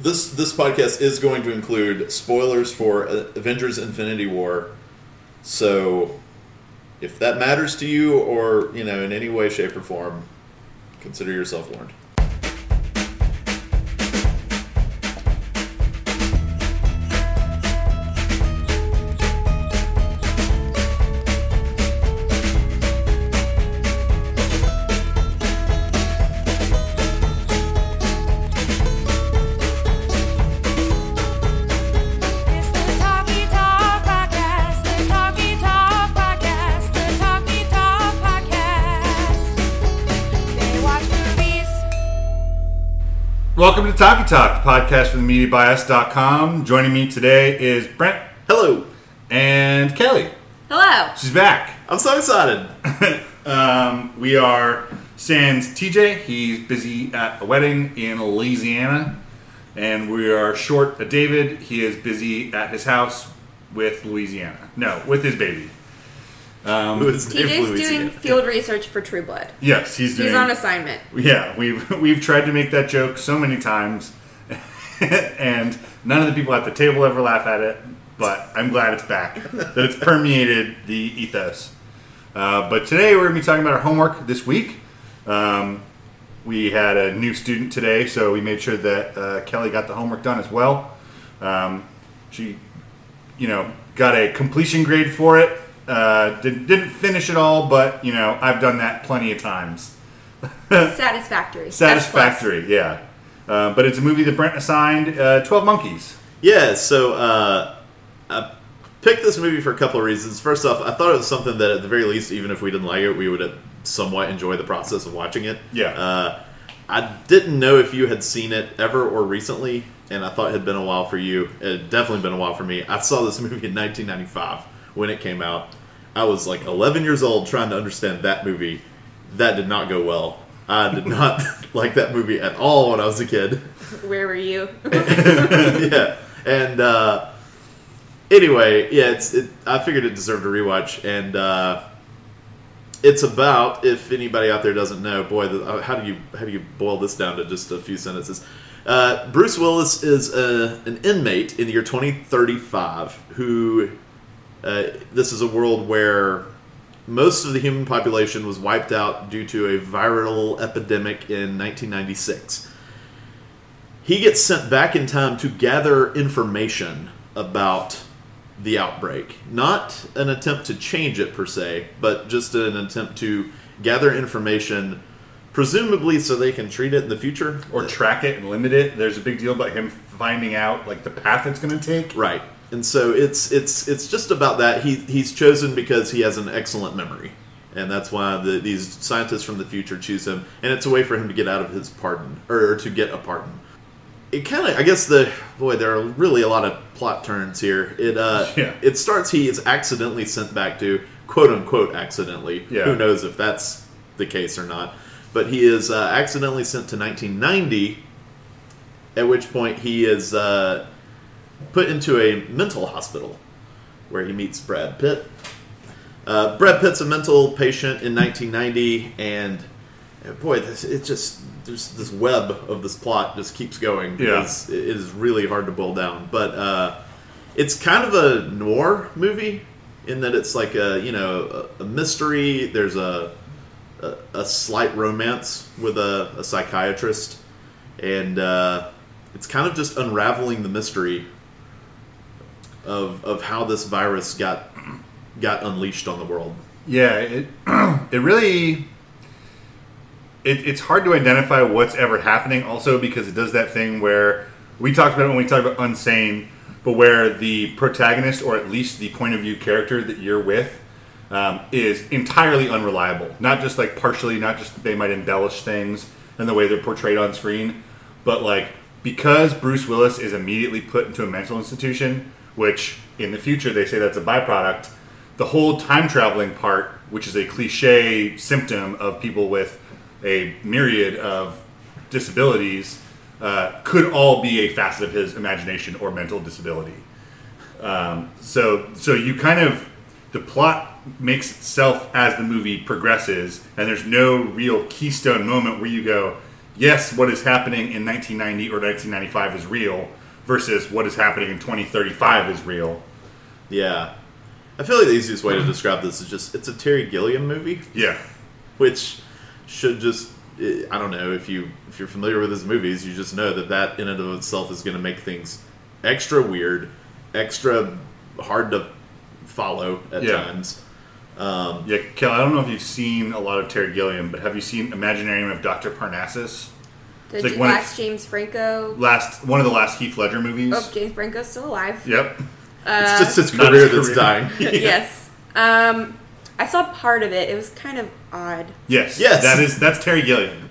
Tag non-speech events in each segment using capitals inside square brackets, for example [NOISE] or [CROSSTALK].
This this podcast is going to include spoilers for Avengers: Infinity War. So, if that matters to you, or you know, in any way, shape, or form, consider yourself warned. Welcome to Talkie Talk, the podcast from MediaBias.com. Joining me today is Brent Hello, and Kelly. Hello. She's back. I'm so excited. [LAUGHS] Um, we are Sans TJ. He's busy at a wedding in Louisiana. And we are short of David. He is busy at his house with Louisiana. No, with his baby. Um, Who is named TJ's doing field research for True Blood. yes, he's doing. He's on assignment. Yeah, we've we've tried to make that joke so many times, [LAUGHS] and none of the people at the table ever laugh at it. But I'm glad it's back, that it's permeated the ethos. Uh, but today we're going to be talking about our homework this week. Um, we had a new student today, so we made sure that uh, Kelly got the homework done as well. Um, she, you know, got a completion grade for it. Uh, didn't, didn't finish it all, but you know, I've done that plenty of times. [LAUGHS] Satisfactory. Satisfactory, yeah. Uh, but it's a movie that Brent assigned uh, 12 Monkeys. Yeah, so uh, I picked this movie for a couple of reasons. First off, I thought it was something that, at the very least, even if we didn't like it, we would uh, somewhat enjoy the process of watching it. Yeah. Uh, I didn't know if you had seen it ever or recently, and I thought it had been a while for you. It had definitely been a while for me. I saw this [LAUGHS] movie in 1995 when it came out. I was like 11 years old trying to understand that movie. That did not go well. I did [LAUGHS] not [LAUGHS] like that movie at all when I was a kid. Where were you? [LAUGHS] yeah, and uh, anyway, yeah, it's. It, I figured it deserved a rewatch, and uh, it's about if anybody out there doesn't know, boy, the, uh, how do you how do you boil this down to just a few sentences? Uh, Bruce Willis is a, an inmate in the year 2035 who. Uh, this is a world where most of the human population was wiped out due to a viral epidemic in 1996 he gets sent back in time to gather information about the outbreak. Not an attempt to change it per se, but just an attempt to gather information, presumably so they can treat it in the future. Or track it and limit it. There's a big deal about him finding out like the path it's going to take. right. And so it's it's it's just about that. He he's chosen because he has an excellent memory. And that's why the, these scientists from the future choose him, and it's a way for him to get out of his pardon, or to get a pardon. It kind of, I guess the boy, there are really a lot of plot turns here. It uh, [LAUGHS] Yeah. it starts he is accidentally sent back to quote unquote accidentally. Yeah. Who knows if that's the case or not? But he is uh, accidentally sent to 1990, at which point he is uh, put into a mental hospital where he meets Brad Pitt. Uh, Brad Pitt's a mental patient in 1990, and boy, this, it just there's this web of this plot just keeps going. because it is really hard to boil down, but uh, it's kind of a noir movie in that it's like a you know a, a mystery. There's a, a a slight romance with a, a psychiatrist, and uh, it's kind of just unraveling the mystery of of how this virus got got unleashed on the world. Yeah, it, [CLEARS THROAT] it really. It, it's hard to identify what's ever happening, also because it does that thing where we talked about when we talked about Unsane, but where the protagonist, or at least the point of view character that you're with, um, is entirely unreliable. Not just like partially, not just they might embellish things and the way they're portrayed on screen, but like because Bruce Willis is immediately put into a mental institution, which in the future they say that's a byproduct. The whole time traveling part, which is a cliche symptom of people with a myriad of disabilities, uh, could all be a facet of his imagination or mental disability. Um, so, so you kind of the plot makes itself as the movie progresses, and there's no real keystone moment where you go, yes, what is happening in 1990 or 1995 is real versus what is happening in 2035 is real. Yeah. I feel like the easiest way to describe this is just it's a Terry Gilliam movie, Yeah. which should just eh, I don't know if you if you're familiar with his movies, you just know that that in and of itself is going to make things extra weird, extra hard to follow at Yeah. times. Um, yeah, Kel, I don't know if you've seen a lot of Terry Gilliam, but have you seen Imaginarium of Dr. Parnassus? The like when last it's- James Franco. Last one of the last Heath Ledger movies. Oh, James Franco's still alive. Yep. It's just his Not career his that's career. dying. [LAUGHS] [LAUGHS] yes. Um, I saw part of it. It was kind of odd. Yes. Yes. That is that's Terry Gilliam.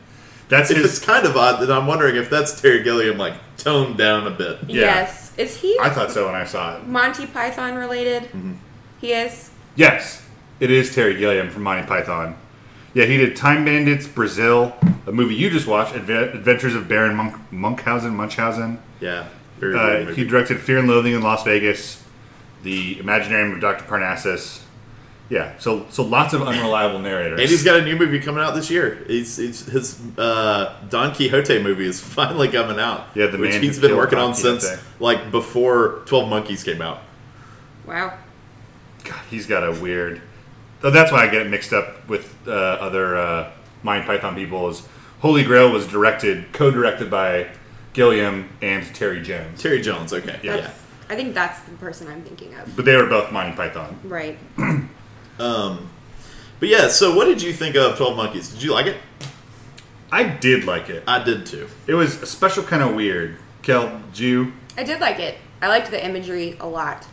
That's If it's kind of odd, that I'm wondering if that's Terry Gilliam like toned down a bit. Yeah. Yes. Is he I thought so when I saw it. Monty Python related? Mm-hmm. He is. Yes, it is Terry Gilliam from Monty Python. Yeah, he did Time Bandits, Brazil, a movie you just watched, Adve- Adventures of Baron Monk- Munchausen, Munchausen. Yeah, very Uh, he directed Fear and Loathing in Las Vegas, The Imaginarium of Dr. Parnassus. Yeah, so so lots of unreliable narrators. And he's got a new movie coming out this year. He's, he's his uh, Don Quixote movie is [LAUGHS] finally coming out. Yeah, the which man he's who been working Don on since like before Twelve Monkeys came out. Wow. God, he's got a weird. Oh, that's why I get it mixed up with uh, other uh, Monty Python people. Is Holy Grail was directed, co-directed by Gilliam and Terry Jones, Terry Jones, okay, Yeah. yeah. I think that's the person I'm thinking of. but they were both Monty Python. Right. [CLEARS THROAT] um, But yeah, so what did you think of Twelve Monkeys? Did you like it? I did like it. I did too. It was a special kind of weird. Kel, did you? I did like it. I liked the imagery a lot.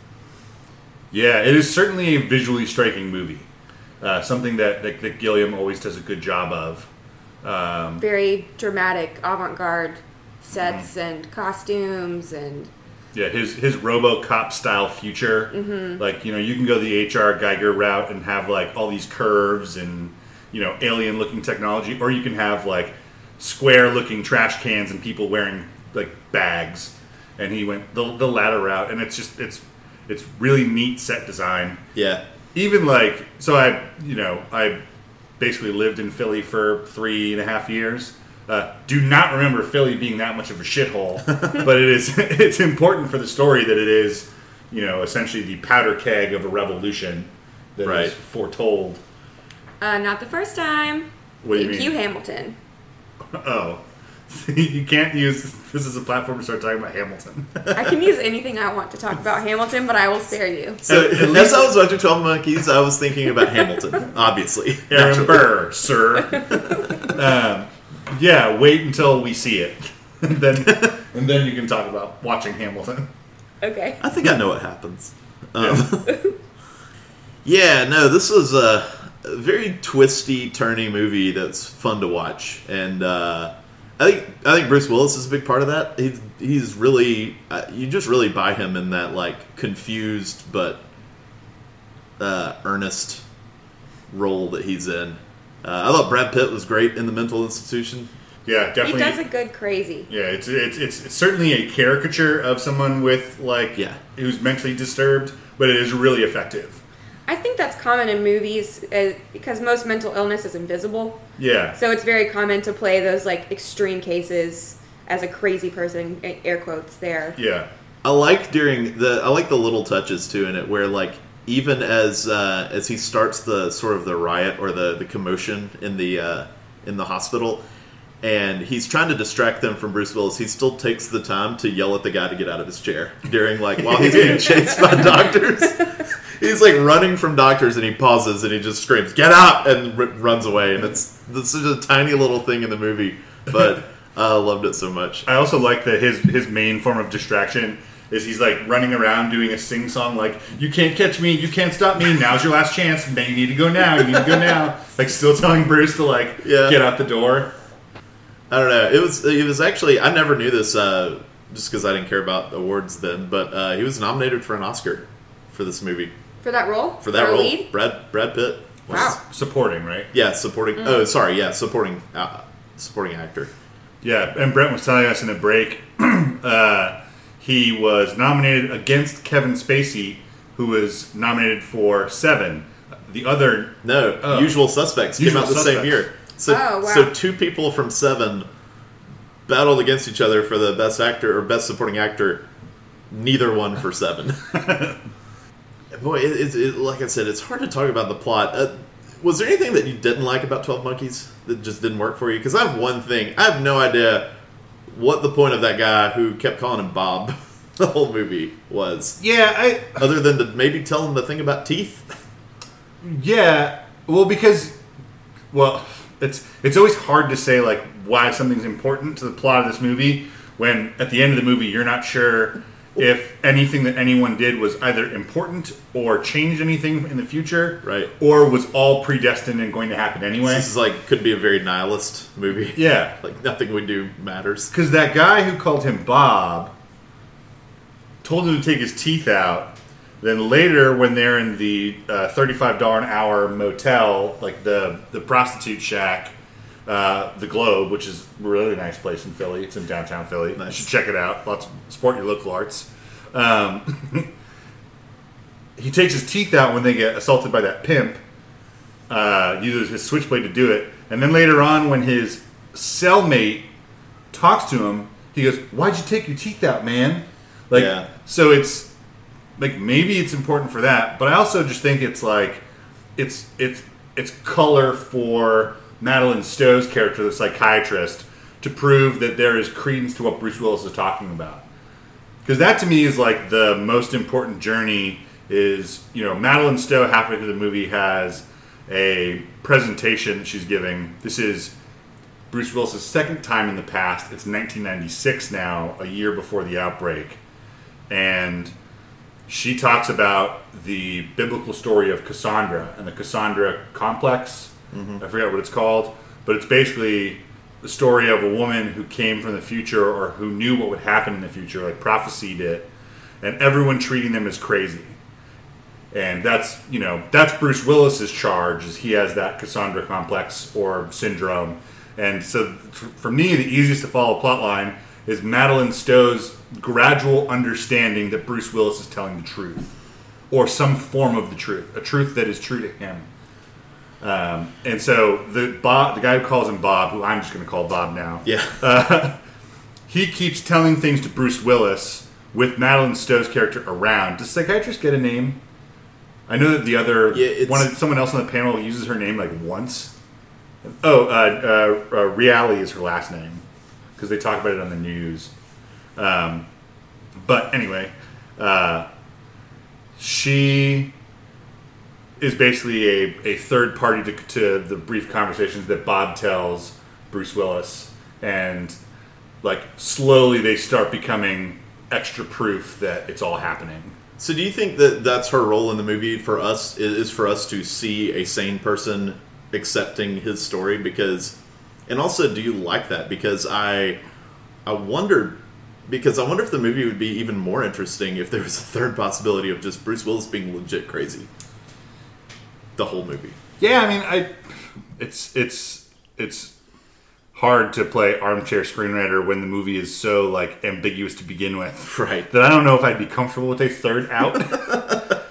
Yeah, it is certainly a visually striking movie. Uh, something that, that, that Gilliam always does a good job of. Um, Very dramatic, avant-garde sets Mm-hmm. and costumes and Yeah, his his RoboCop style future. Like you know, you can go the HR Giger route and have like all these curves and you know alien looking technology, or you can have like square looking trash cans and people wearing like bags. And he went the the latter route, and it's just it's it's really neat set design. Yeah, Even like so, I you know I basically lived in Philly for three and a half years. Uh, do not remember Philly being that much of a shithole, [LAUGHS] but it is [LAUGHS] it's important for the story that it is, you know, essentially the powder keg of a revolution that is Right. foretold. uh, not the first time. What do you Thank mean? you, Hamilton. Oh, [LAUGHS] you can't use this as a platform to start talking about Hamilton. I can use anything I want to talk about [LAUGHS] Hamilton, but I will spare you. So At- at as least- I was watching Twelve Monkeys, I was thinking about Hamilton, [LAUGHS] obviously. Aaron Burr, sir. um, yeah, wait until we see it, and then and then you can talk about watching Hamilton. Okay. I think I know what happens. Um, yeah, no, this was a, a very twisty, turny movie that's fun to watch, and uh, I think I think Bruce Willis is a big part of that. He's he's really uh, you just really buy him in that like confused but uh, earnest role that he's in. Uh, I thought Brad Pitt was great in the mental institution. Yeah, definitely. He does a good crazy. Yeah, it's, it's it's it's certainly a caricature of someone with like Yeah. who's mentally disturbed, but it is really effective. I think that's common in movies uh, because most mental illness is invisible. Yeah, So it's very common to play those like extreme cases as a crazy person, air quotes there. yeah, I like during the I like the little touches too in it where like even as uh, as he starts the sort of the riot or the the commotion in the uh, in the hospital and he's trying to distract them from Bruce Willis he still takes the time to yell at the guy to get out of his chair during like while he's being [LAUGHS] chased by doctors [LAUGHS] he's like running from doctors and he pauses and he just screams get out and r- runs away and it's this is a tiny little thing in the movie but I [LAUGHS] loved it so much I also like that his his main form of distraction is he's like running around doing a sing song like you can't catch me, you can't stop me. Now's your last chance. Now you need to go now. You need to go now. [LAUGHS] Like still telling Bruce to like Yeah. get out the door. I don't know. It was it was actually I never knew this uh, just because I didn't care about awards then. But uh, he was nominated for an Oscar for this movie For that role? for that a role. lead? Brad Brad Pitt. was- Wow. Supporting, right? Yeah, supporting. Oh, sorry. Yeah, supporting uh, supporting actor. Yeah, and Brent was telling us in a break, [CLEARS THROAT] uh, he was nominated against Kevin Spacey, who was nominated for Seven. The other, No, Oh. Usual Suspects Usual came out the same year. So Oh, wow. so two people from Seven battled against each other for the best actor or best supporting actor. Neither one for seven. [LAUGHS] Boy, it, it, like I said, it's hard to talk about the plot. Uh, was there anything that you didn't like about Twelve Monkeys that just didn't work for you? Because I have one thing. I have no idea what the point of that guy who kept calling him Bob [LAUGHS] the whole movie was, Yeah, I other than to maybe tell him the thing about teeth. Yeah, well, because well, it's it's always hard to say like why something's important to the plot of this movie when at the end of the movie you're not sure if anything that anyone did was either important or changed anything in the future, Right. Or was all predestined and going to happen anyway. This is like could be a very nihilist movie. Yeah, [LAUGHS] like nothing we do matters. because that guy who called him Bob told him to take his teeth out. Then later, when they're in the uh, thirty-five dollar an hour motel, like the the prostitute shack, uh, the Globe, which is a really nice place in Philly. It's in downtown Philly. Nice. You should check it out. Lots of support your local arts. Um, [LAUGHS] he takes his teeth out when they get assaulted by that pimp. Uh, uses his switchblade to do it, and then later on, when his cellmate talks to him, he goes, "Why'd you take your teeth out, man?" Like, Yeah. so it's like maybe it's important for that, but I also just think it's like it's it's it's color for Madeleine Stowe's character, the psychiatrist, to prove that there is credence to what Bruce Willis is talking about. Because that to me is like the most important journey. Is you know Madeleine Stowe halfway through the movie has a presentation she's giving. This is Bruce Willis' second time in the past. It's 1996 now, a year before the outbreak, and she talks about the biblical story of Cassandra and the Cassandra complex. I forget what it's called, but it's basically the story of a woman who came from the future or who knew what would happen in the future, like prophesied it, and everyone treating them as crazy. And that's you know that's Bruce Willis's charge is he has that Cassandra complex or syndrome, and so for me the easiest to follow plot line is Madeleine Stowe's gradual understanding that Bruce Willis is telling the truth, or some form of the truth, a truth that is true to him. Um, and so the Bob, the guy who calls him Bob, who I'm just going to call Bob now, Yeah. he keeps telling things to Bruce Willis with Madeleine Stowe's character around. Does psychiatrist get a name? I know that the other Yeah, one of someone else on the panel uses her name like once. Oh, uh, uh, uh, Railly is her last name because they talk about it on the news. Um, but anyway, uh, she is basically a, a third party to, to the brief conversations that Bob tells Bruce Willis, and like slowly they start becoming extra proof that it's all happening. So do you think that that's her role in the movie for us is for us to see a sane person accepting his story because and also do you like that because I I wondered because I wonder if the movie would be even more interesting if there was a third possibility of just Bruce Willis being legit crazy. The whole movie. Yeah, I mean, I it's it's it's hard to play armchair screenwriter when the movie is so like ambiguous to begin with. Right. That I don't know if I'd be comfortable with a third out. [LAUGHS]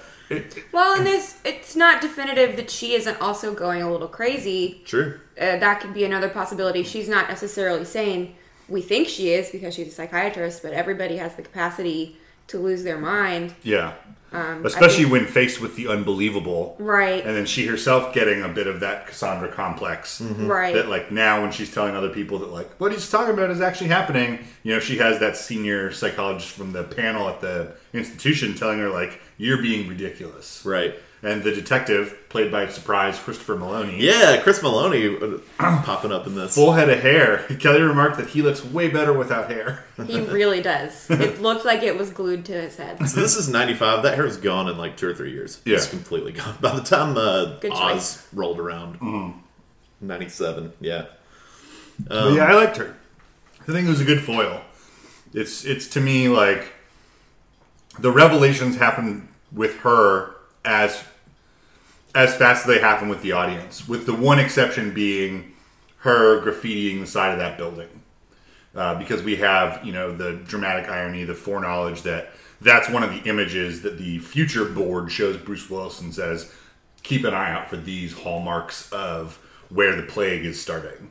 Well, and this it's not definitive that she isn't also going a little crazy. True. Uh, that could be another possibility. She's not necessarily saying we think she is because she's a psychiatrist, but everybody has the capacity to lose their mind. yeah. Um, Especially think- when faced with the unbelievable. Right. And then she herself getting a bit of that Cassandra complex. Right. That like now when she's telling other people that like what he's talking about is actually happening, you know, she has that senior psychologist from the panel at the institution telling her like you're being ridiculous. Right. And the detective, played by surprise Christopher Meloni, Yeah, Chris Meloni uh, [CLEARS THROAT] popping up in this. full head of hair. [LAUGHS] Kelly remarked that he looks way better without hair. [LAUGHS] He really does. [LAUGHS] It looked like it was glued to his head. So this is 95. That hair's gone in like two or three years. Yeah. It's completely gone. By the time uh, Oz choice. rolled around. 97. Yeah. But yeah, I liked her. I think it was a good foil. It's it's to me like the revelations happen with her as as fast as they happen with the audience, with the one exception being her graffitiing the side of that building. Uh, because we have, you know, the dramatic irony, the foreknowledge that that's one of the images that the future board shows Bruce Willis and says, keep an eye out for these hallmarks of where the plague is starting.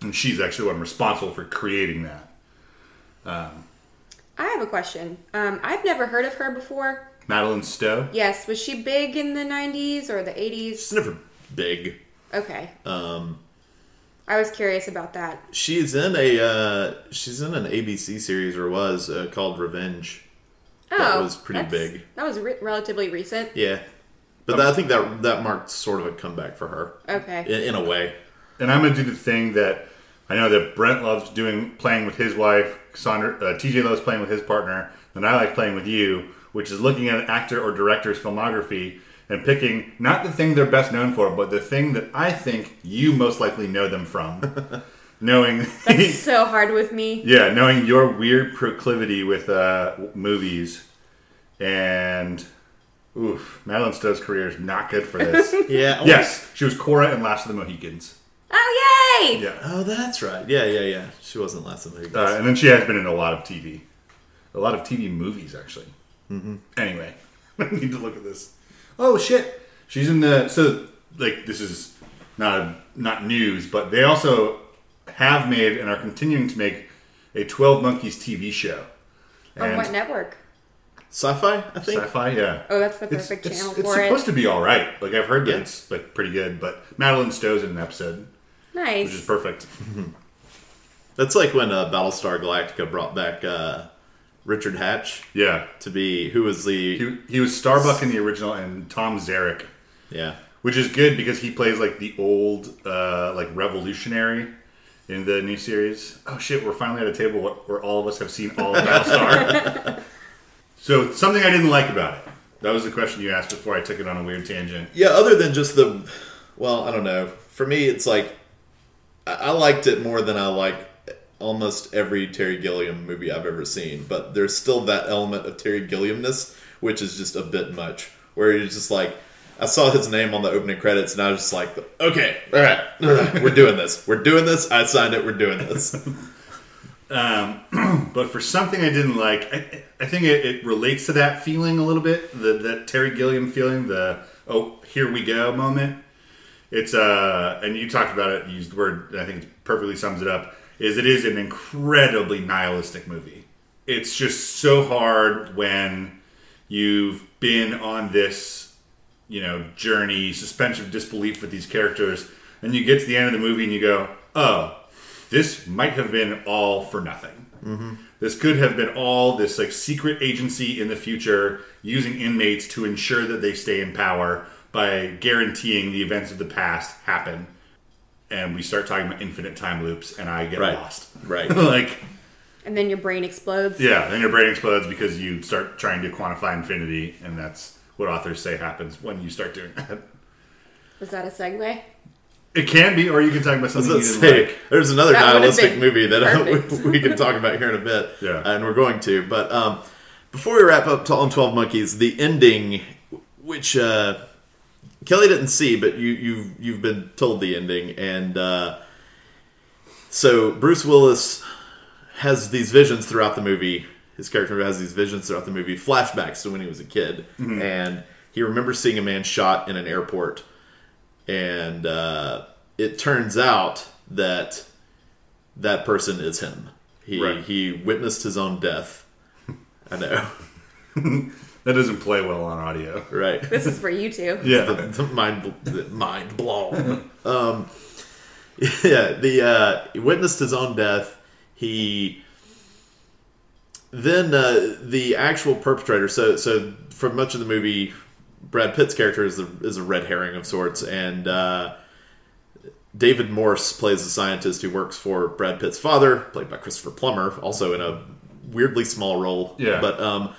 and she's actually the one responsible for creating that. I have a question. Um, I've never heard of her before. Madeleine Stowe. Yes, was she big in the 90s or the 80s? It's never big. Okay. Um, I was curious about that. she's in a uh, she's in an ABC series or was uh, called Revenge. Oh, That was pretty big. That was re- relatively recent. Yeah, but that, I think that that marked sort of a comeback for her Okay. in, in a way. And I'm gonna do the thing that I know that Brent loves doing, playing with his wife. Cassandra, uh, TJ loves playing with his partner, and I like playing with you, which is looking at an actor or director's filmography and picking not the thing they're best known for, but the thing that I think you most likely know them from. [LAUGHS] knowing, That's [LAUGHS] so hard with me. yeah, knowing your weird proclivity with uh, movies, and oof, Madeleine Stowe's career is not good for this. [LAUGHS] Yeah. yes, she was Cora in Last of the Mohicans. Oh, yay! Yeah. Oh, that's right. Yeah, yeah, yeah. She wasn't last of the Mohicans. Uh, and then she has been in a lot of TV, a lot of TV movies actually. Mm-hmm. Anyway, [LAUGHS] I need to look at this. Oh shit, she's in the so like this is not not news, but they also have made and are continuing to make a Twelve Monkeys TV show. On what network? Sci-fi, I think. sci-fi, yeah. Oh, that's the It's, perfect it's, channel it's for supposed it. to be all right. Like I've heard that Yeah. it's like pretty good, but Madeleine Stowe's in an episode, Nice, which is perfect. [LAUGHS] That's like when uh, Battlestar Galactica brought back uh, Richard Hatch Yeah, to be who was the he, he was Starbuck in the original and Tom Zarek. yeah which is good because he plays like the old uh, like revolutionary in the new series. Oh shit, we're finally at a table where- all of us have seen all of Battlestar. [LAUGHS] so something I didn't like about it. That was the question you asked before I took it on a weird tangent. yeah. Other than just the well, I don't know. For me, it's like I, I liked it more than I like almost every Terry Gilliam movie I've ever seen. But there's still that element of Terry Gilliamness, which is just a bit much. Where you're just like. I saw his name on the opening credits, and I was just like, "Okay, all right, all right, we're doing this. We're doing this. I signed it. We're doing this." [LAUGHS] Um, [CLEARS THROAT] but for something I didn't like, I, I think it, it relates to that feeling a little bit. The that Terry Gilliam feeling, the oh here we go moment. It's uh, and you talked about it. Used the word. I think it perfectly sums it up. Is it is an incredibly nihilistic movie. It's just so hard when you've been on this, you know, journey, suspension of disbelief with these characters, and you get to the end of the movie and you go, oh, this might have been all for nothing. Mm-hmm. This could have been all this like secret agency in the future using inmates to ensure that they stay in power by guaranteeing the events of the past happen. And we start talking about infinite time loops, and I get Right. lost. Right. [LAUGHS] like, And then your brain explodes. yeah, then your brain explodes because you start trying to quantify infinity, and that's what authors say happens when you start doing that. Was that a segue? It can be, or you can talk about something you Let's didn't say like. there's another That nihilistic movie that uh, [LAUGHS] we, we can talk about here in a bit. Yeah. and we're going to. But um, before we wrap up on Twelve Monkeys, the ending, which uh, Kelly didn't see, but you you've you've been told the ending, and uh, so Bruce Willis has these visions throughout the movie. His character has these visions throughout the movie, flashbacks to when he was a kid, and he remembers seeing a man shot in an airport and uh, it turns out that that person is him. He Right. he witnessed his own death. I know, [LAUGHS] That doesn't play well on audio. right? This is for you two. Yeah. the, the mind the mind blown. [LAUGHS] um, [LAUGHS] yeah, the uh, he witnessed his own death. He then uh, the actual perpetrator. So so for much of the movie, Brad Pitt's character is a, is a red herring of sorts, and uh, David Morse plays a scientist who works for Brad Pitt's father, played by Christopher Plummer, also in a weirdly small role. Yeah. but um,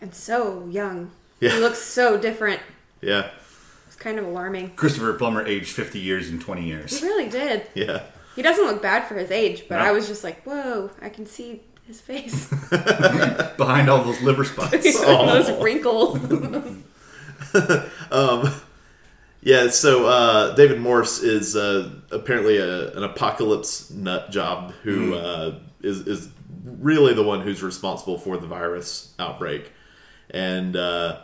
And so young. Yeah. He looks so different. yeah, It's kind of alarming. Christopher Plummer aged 50 years in 20 years. He really did. yeah. He doesn't look bad for his age, but No. I was just like, whoa, I can see his face. [LAUGHS] Behind all those liver spots. [LAUGHS] Those wrinkles. [LAUGHS] Yeah, so uh, David Morse is uh, apparently a, an apocalypse nut job who uh, is is really the one who's responsible for the virus outbreak, and uh,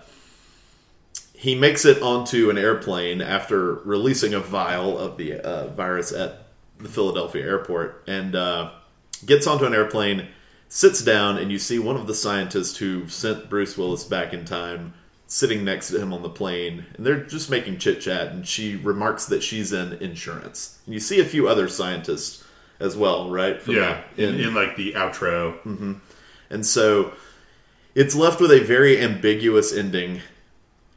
he makes it onto an airplane after releasing a vial of the uh, virus at the Philadelphia airport and uh, gets onto an airplane, sits down, and you see one of the scientists who sent Bruce Willis back in time sitting next to him on the plane, and they're just making chit chat. And she remarks that she's in insurance. And you see a few other scientists as well, right? From Yeah, in, in like the outro. and so it's left with a very ambiguous ending.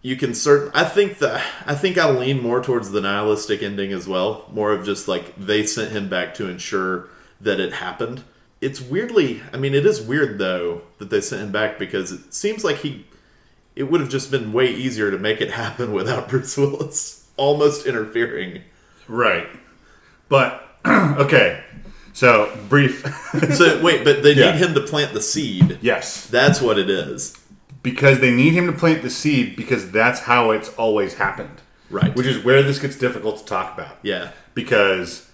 You can certain I think that I think I lean more towards the nihilistic ending as well. More of just like they sent him back to ensure that it happened. It's weirdly I mean it is weird though that they sent him back because it seems like he it would have just been way easier to make it happen [LAUGHS] without Bruce Willis almost interfering. Right. But [CLEARS THROAT] okay. So brief. [LAUGHS] So wait, but they Yeah. need him to plant the seed. yes, That's what it is. because they need him to plant the seed because that's how it's always happened. Right. Which is where this gets difficult to talk about. Yeah. because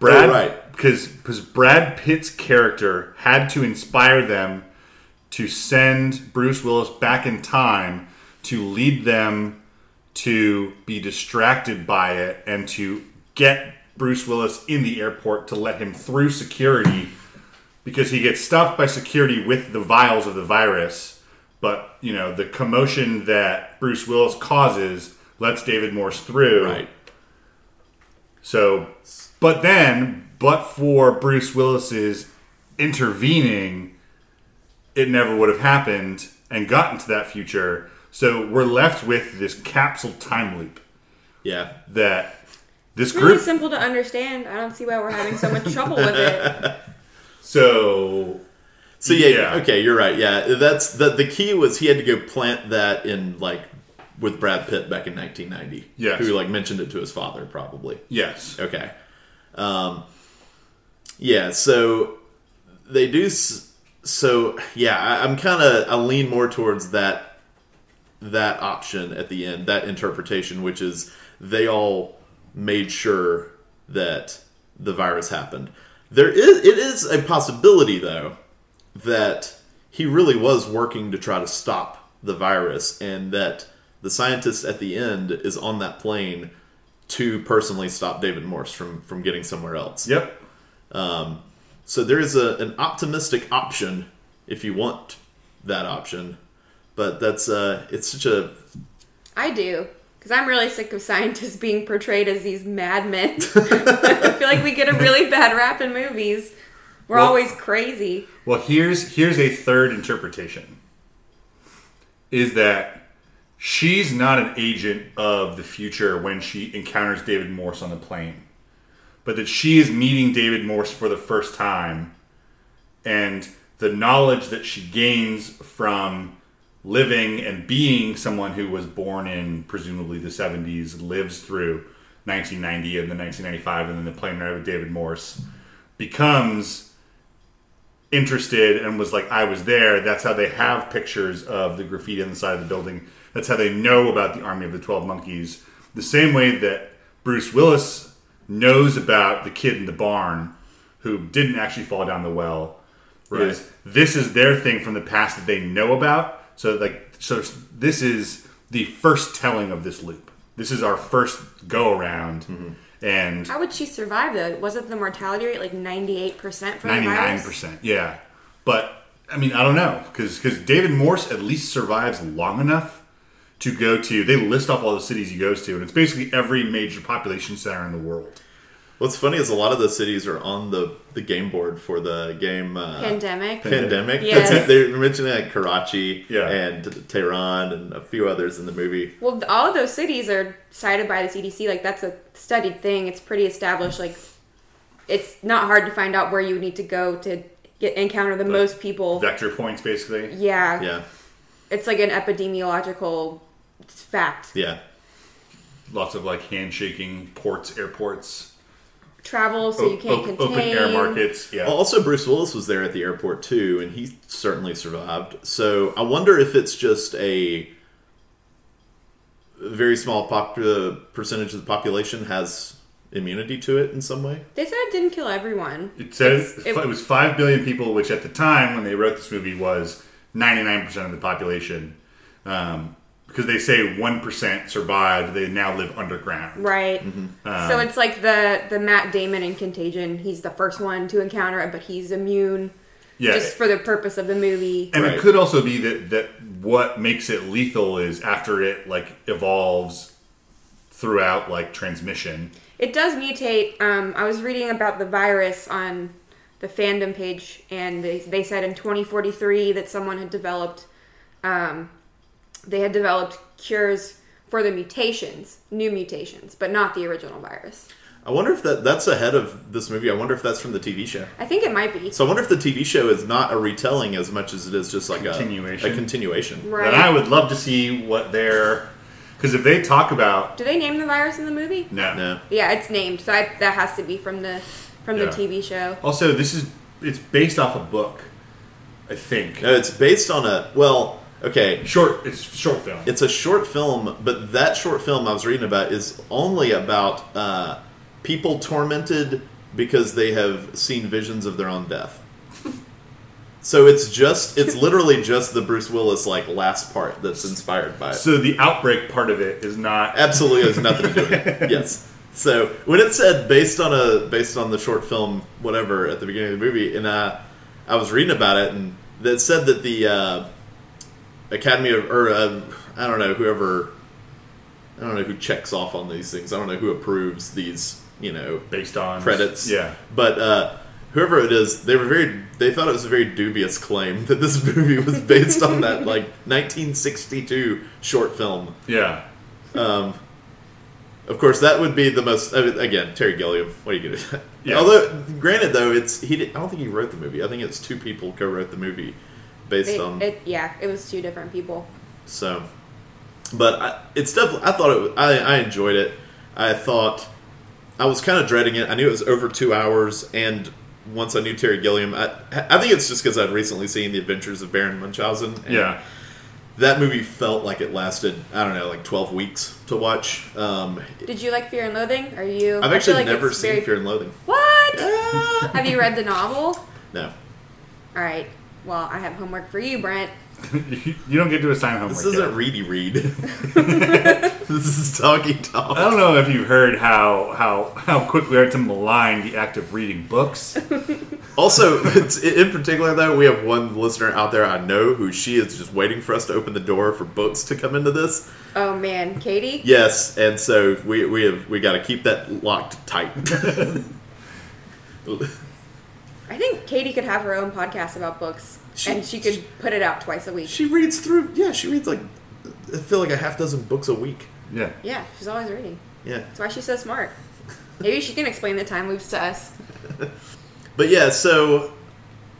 Brad, Oh, right. because because Brad Pitt's character had to inspire them to send Bruce Willis back in time to lead them to be distracted by it and to get Bruce Willis in the airport to let him through security because he gets stopped by security with the vials of the virus but you know the commotion that Bruce Willis causes lets David Morse through Right. so, but then, but for Bruce Willis's intervening, it never would have happened and gotten to that future. So we're left with this capsule time loop Yeah. that this It's really group. simple to understand. I don't see why we're having so much trouble with it. [LAUGHS] So So yeah, Yeah. okay, you're right. Yeah, that's the the key was he had to go plant that in like with Brad Pitt back in 1990. Yes. who like mentioned it to his father probably. yes, Okay, um, yeah. So they do. So yeah, I, I'm kind of I lean more towards that that option at the end, that interpretation, which is they all made sure that the virus happened. There is it is a possibility though that he really was working to try to stop the virus and that the scientist at the end is on that plane to personally stop David Morse from from getting somewhere else. yep, Um, So there is a, an optimistic option if you want that option, but that's uh it's such a I do. Because I'm really sick of scientists being portrayed as these madmen. [LAUGHS] I feel like we get a really bad rap in movies. We're Well- always crazy. Well, here's here's a third interpretation. Is that she's not an agent of the future when she encounters David Morse on the plane, but that she is meeting David Morse for the first time, and the knowledge that she gains from living and being someone who was born in presumably the 70s lives through 1990 and then 1995 and then the plane ride with David Morse becomes interested and was like, I was there. That's how they have pictures of the graffiti on the side of the building. That's how they know about the Army of the Twelve Monkeys. The same way that Bruce Willis knows about the kid in the barn who didn't actually fall down the well. Right. Is this is their thing from the past that they know about. So like so this is the first telling of this loop. This is our first go around. Mm-hmm. And How would she survive though? Wasn't the mortality rate like 98% for the ninety nine percent? yeah. But I mean, I don't know because because David Morse at least survives long enough to go to. They list off all the cities he goes to, and it's basically every major population center in the world. What's funny is a lot of the cities are on the the game board for the game uh, Pandemic. pandemic. Yes. They're mentioning like Karachi Yeah. and Tehran and a few others in the movie. Well, all of those cities are cited by the CDC. Like that's a studied thing. It's pretty established. Like it's not hard to find out where you need to go to get encounter the most people. Vector points, basically. yeah, Yeah, it's like an epidemiological fact. yeah. Lots of like handshaking ports, airports, Travel so o- you can't op- contain. open air markets. Yeah, also, Bruce Willis was there at the airport too, and he certainly survived. So I wonder if it's just a very small pop- uh, percentage of the population has immunity to it in some way. They said it didn't kill everyone. It said It's- it, it was five billion people, which at the time when they wrote this movie was ninety nine percent of the population. Um, because they say one percent survived. They now live underground. Right. Mm-hmm. so it's like the the Matt Damon in Contagion. He's the first one to encounter it, but he's immune Yeah, just for the purpose of the movie. and Right. it could also be that that what makes it lethal is after it like evolves throughout like transmission. It does mutate. Um, I was reading about the virus on the fandom page, and they, they said in 2043 that someone had developed, um, they had developed cures for the mutations, new mutations, but not the original virus. I wonder if that that's ahead of this movie. I wonder if that's from the TV show. I think it might be. So I wonder if the TV show is not a retelling as much as it is just like Continuation. a, a continuation. Right. And I would love to see what their because if they talk about Do they name the virus in the movie? no, No. Yeah, it's named, so I, that has to be from the from the TV show. Also, this is it's based off a book, I think. No, it's based on a well, okay. Short, it's short film. It's a short film, but that short film I was reading about is only about uh, people tormented because they have seen visions of their own death. [LAUGHS] So it's just it's literally just the Bruce Willis like last part that's inspired by it. so the outbreak part of it is not. [LAUGHS] Absolutely has nothing to do with it. [LAUGHS] Yes. So when it said based on a based on the short film whatever at the beginning of the movie, and uh, I was reading about it, and that said that the uh, Academy of or uh, I don't know whoever I don't know who checks off on these things. I don't know who approves these you know based on credits. Yeah, But uh, whoever it is, they were very. They thought it was a very dubious claim [LAUGHS] that this movie was based on that [LAUGHS] like 1962 short film. yeah. Um, of course, that would be the most. I mean, again, Terry Gilliam. What are you gonna? do? Yeah. Although, granted, though, it's he. Did, I don't think he wrote the movie. I think it's two people co-wrote the movie, based It, on. it, yeah, it was two different people. So, but I, it's definitely. I thought it. Was, I I enjoyed it. I thought I was kind of dreading it. I knew it was over two hours, and once I knew Terry Gilliam, I I think it's just because I'd recently seen The Adventures of Baron Munchausen. and Yeah. that movie felt like it lasted. I don't know, like twelve weeks to watch. Um, Did you like Fear and Loathing? Are you? I've actually like never seen very- Fear and Loathing. What? Ah! [LAUGHS] Have you read the novel? No, All right. Well, I have homework for you, Brent. [LAUGHS] you don't get to assign homework. this isn't yet. ready read. [LAUGHS] [LAUGHS] this is talkie talk. I don't know if you've heard how how how quick we are to malign the act of reading books. Also, it's, in particular, though, we have one listener out there I know who she is just waiting for us to open the door for books to come into this. Oh man, Katie. Yes, and so we we have we got to keep that locked tight. I think Katie could have her own podcast about books, She- and she could put it out twice a week. she reads through. Yeah, she reads like I feel like a half dozen books a week. Yeah. yeah, she's always reading. Yeah, That's why she's so smart. Maybe she can explain the time loops to us. [LAUGHS] but yeah. So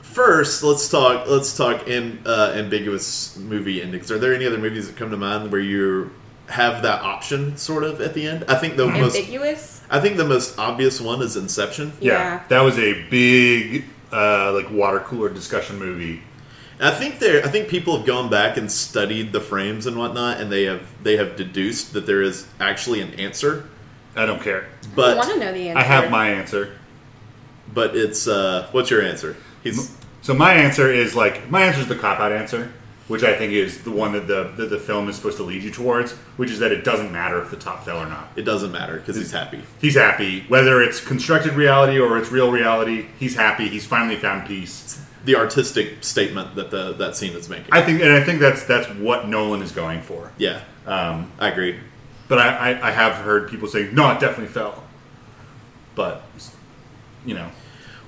first, let's talk. Let's talk in uh, ambiguous movie endings. Are there any other movies that come to mind where you have that option, sort of, at the end? I think the most. Ambiguous. I think the most obvious one is Inception. Yeah. Yeah. That was a big uh, like water cooler discussion movie. I think there. I think people have gone back and studied the frames and whatnot, and they have they have deduced that there is actually an answer, I don't care. but I want to know the answer. I have my answer. but it's uh, what's your answer? He's So my answer is like my answer is the cop out answer, which I think is the one that the that the film is supposed to lead you towards, which is that it doesn't matter if the top fell or not. it doesn't matter because he's happy. He's happy, whether it's constructed reality or it's real reality. He's happy. He's finally found peace. The artistic statement that the that scene is making. I think, and I think that's that's what Nolan is going for. yeah, Um, I agree. but I, I, I have heard people say, no, it definitely fell. But you know,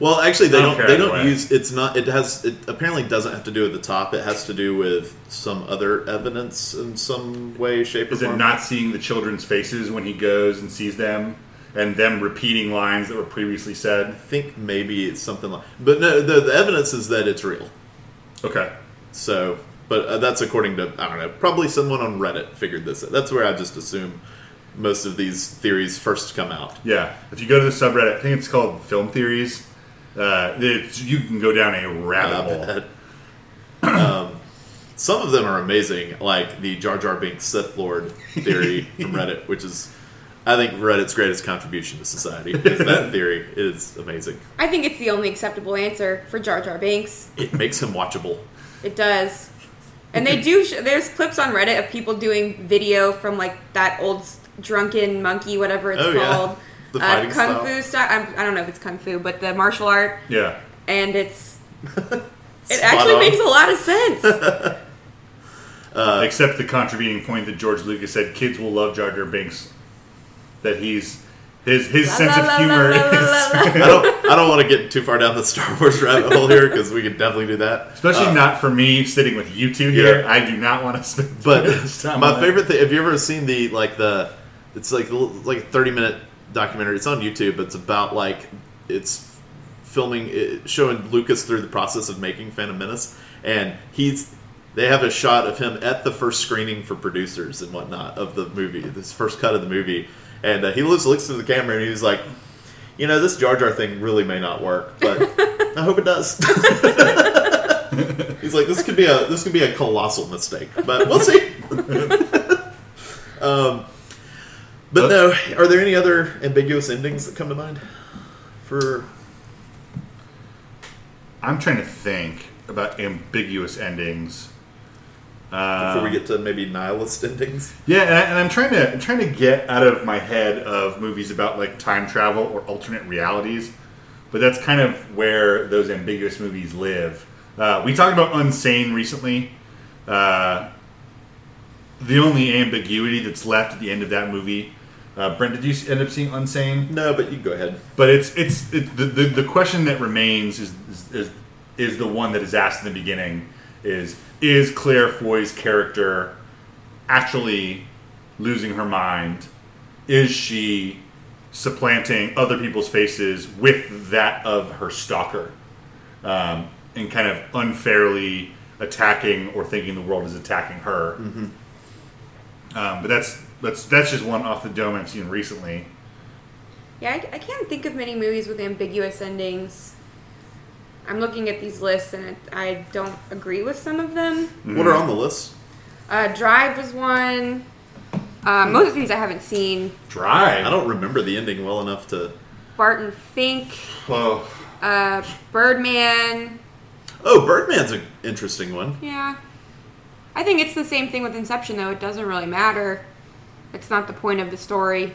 Well, actually, they I don't don't. they don't use. It's not. It has. It apparently doesn't have to do with the top. It has to do with some other evidence in some way, shape, or is it not seeing the children's faces when he goes and sees them, and them repeating lines that were previously said? I think maybe it's something like. But no, the, the evidence is that it's real. Okay. So, but uh, that's according to I don't know. Probably someone on Reddit figured this. out. That's where I just assume most of these theories first come out. Yeah, if you go to the subreddit, I think it's called Film Theories. Uh, it's, you can go down a rabbit hole. [LAUGHS] um, some of them are amazing, like the Jar Jar Binks Sith Lord theory [LAUGHS] from Reddit, which is, I think, Reddit's greatest contribution to society. Is that [LAUGHS] theory is amazing. I think it's the only acceptable answer for Jar Jar Binks. It makes him watchable. It does. And they do. Sh- there's clips on Reddit of people doing video from like that old drunken monkey, whatever it's Oh, yeah. Called, The uh, fighting kung style. fu style. I'm, I don't know if it's kung fu, but the martial art, Yeah. and it's [LAUGHS] it actually on. makes a lot of sense. [LAUGHS] Uh, Except the contravening point that George Lucas said kids will love Jar Jar Binks. That he's his his La, sense la, of la, humor la, la, is la, la. [LAUGHS] I don't. I don't want to get too far down the Star Wars rabbit hole here because we could definitely do that. especially Uh, not for me sitting with you two here. Yeah. I do not want to spend But time my on that. favorite thing. Have you ever seen the like the? It's like like a thirty minute documentary. It's on YouTube. It's about like it's filming, it, showing Lucas through the process of making Phantom Menace, and he's. They have a shot of him at the first screening for producers and whatnot of the movie, this first cut of the movie, and uh, he looks looks to the camera and he's like, "You know, this Jar Jar thing really may not work, but [LAUGHS] I hope it does." He's like, this could be a this could be a colossal mistake, but we'll see. [LAUGHS] um, but no, are there any other ambiguous endings that come to mind for? I'm trying to think about ambiguous endings. Before we get to maybe nihilist endings, Yeah, and, I, and I'm trying to I'm trying to get out of my head of movies about like time travel or alternate realities, but that's kind of where those ambiguous movies live. Uh, we talked about Unsane recently. Uh, the only ambiguity that's left at the end of that movie. Uh, Brent, did you end up seeing Unsane? no, but you go ahead. But it's it's it, the, the the question that remains is, is is is the one that is asked in the beginning is is Claire Foy's character actually losing her mind? Is she supplanting other people's faces with that of her stalker, um, and kind of unfairly attacking or thinking the world is attacking her? Um, but that's that's that's just one off the dome I've seen recently. Yeah, I, I can't think of many movies with ambiguous endings. I'm looking at these lists and it, I don't agree with some of them. What are on the list? Uh, Drive was one. Uh, most of these I haven't seen. Drive. I don't remember the ending well enough to. Barton Fink, Well, uh, Birdman. Oh, Birdman's an interesting one. Yeah. I think it's the same thing with Inception, though. It doesn't really matter. It's not the point of the story.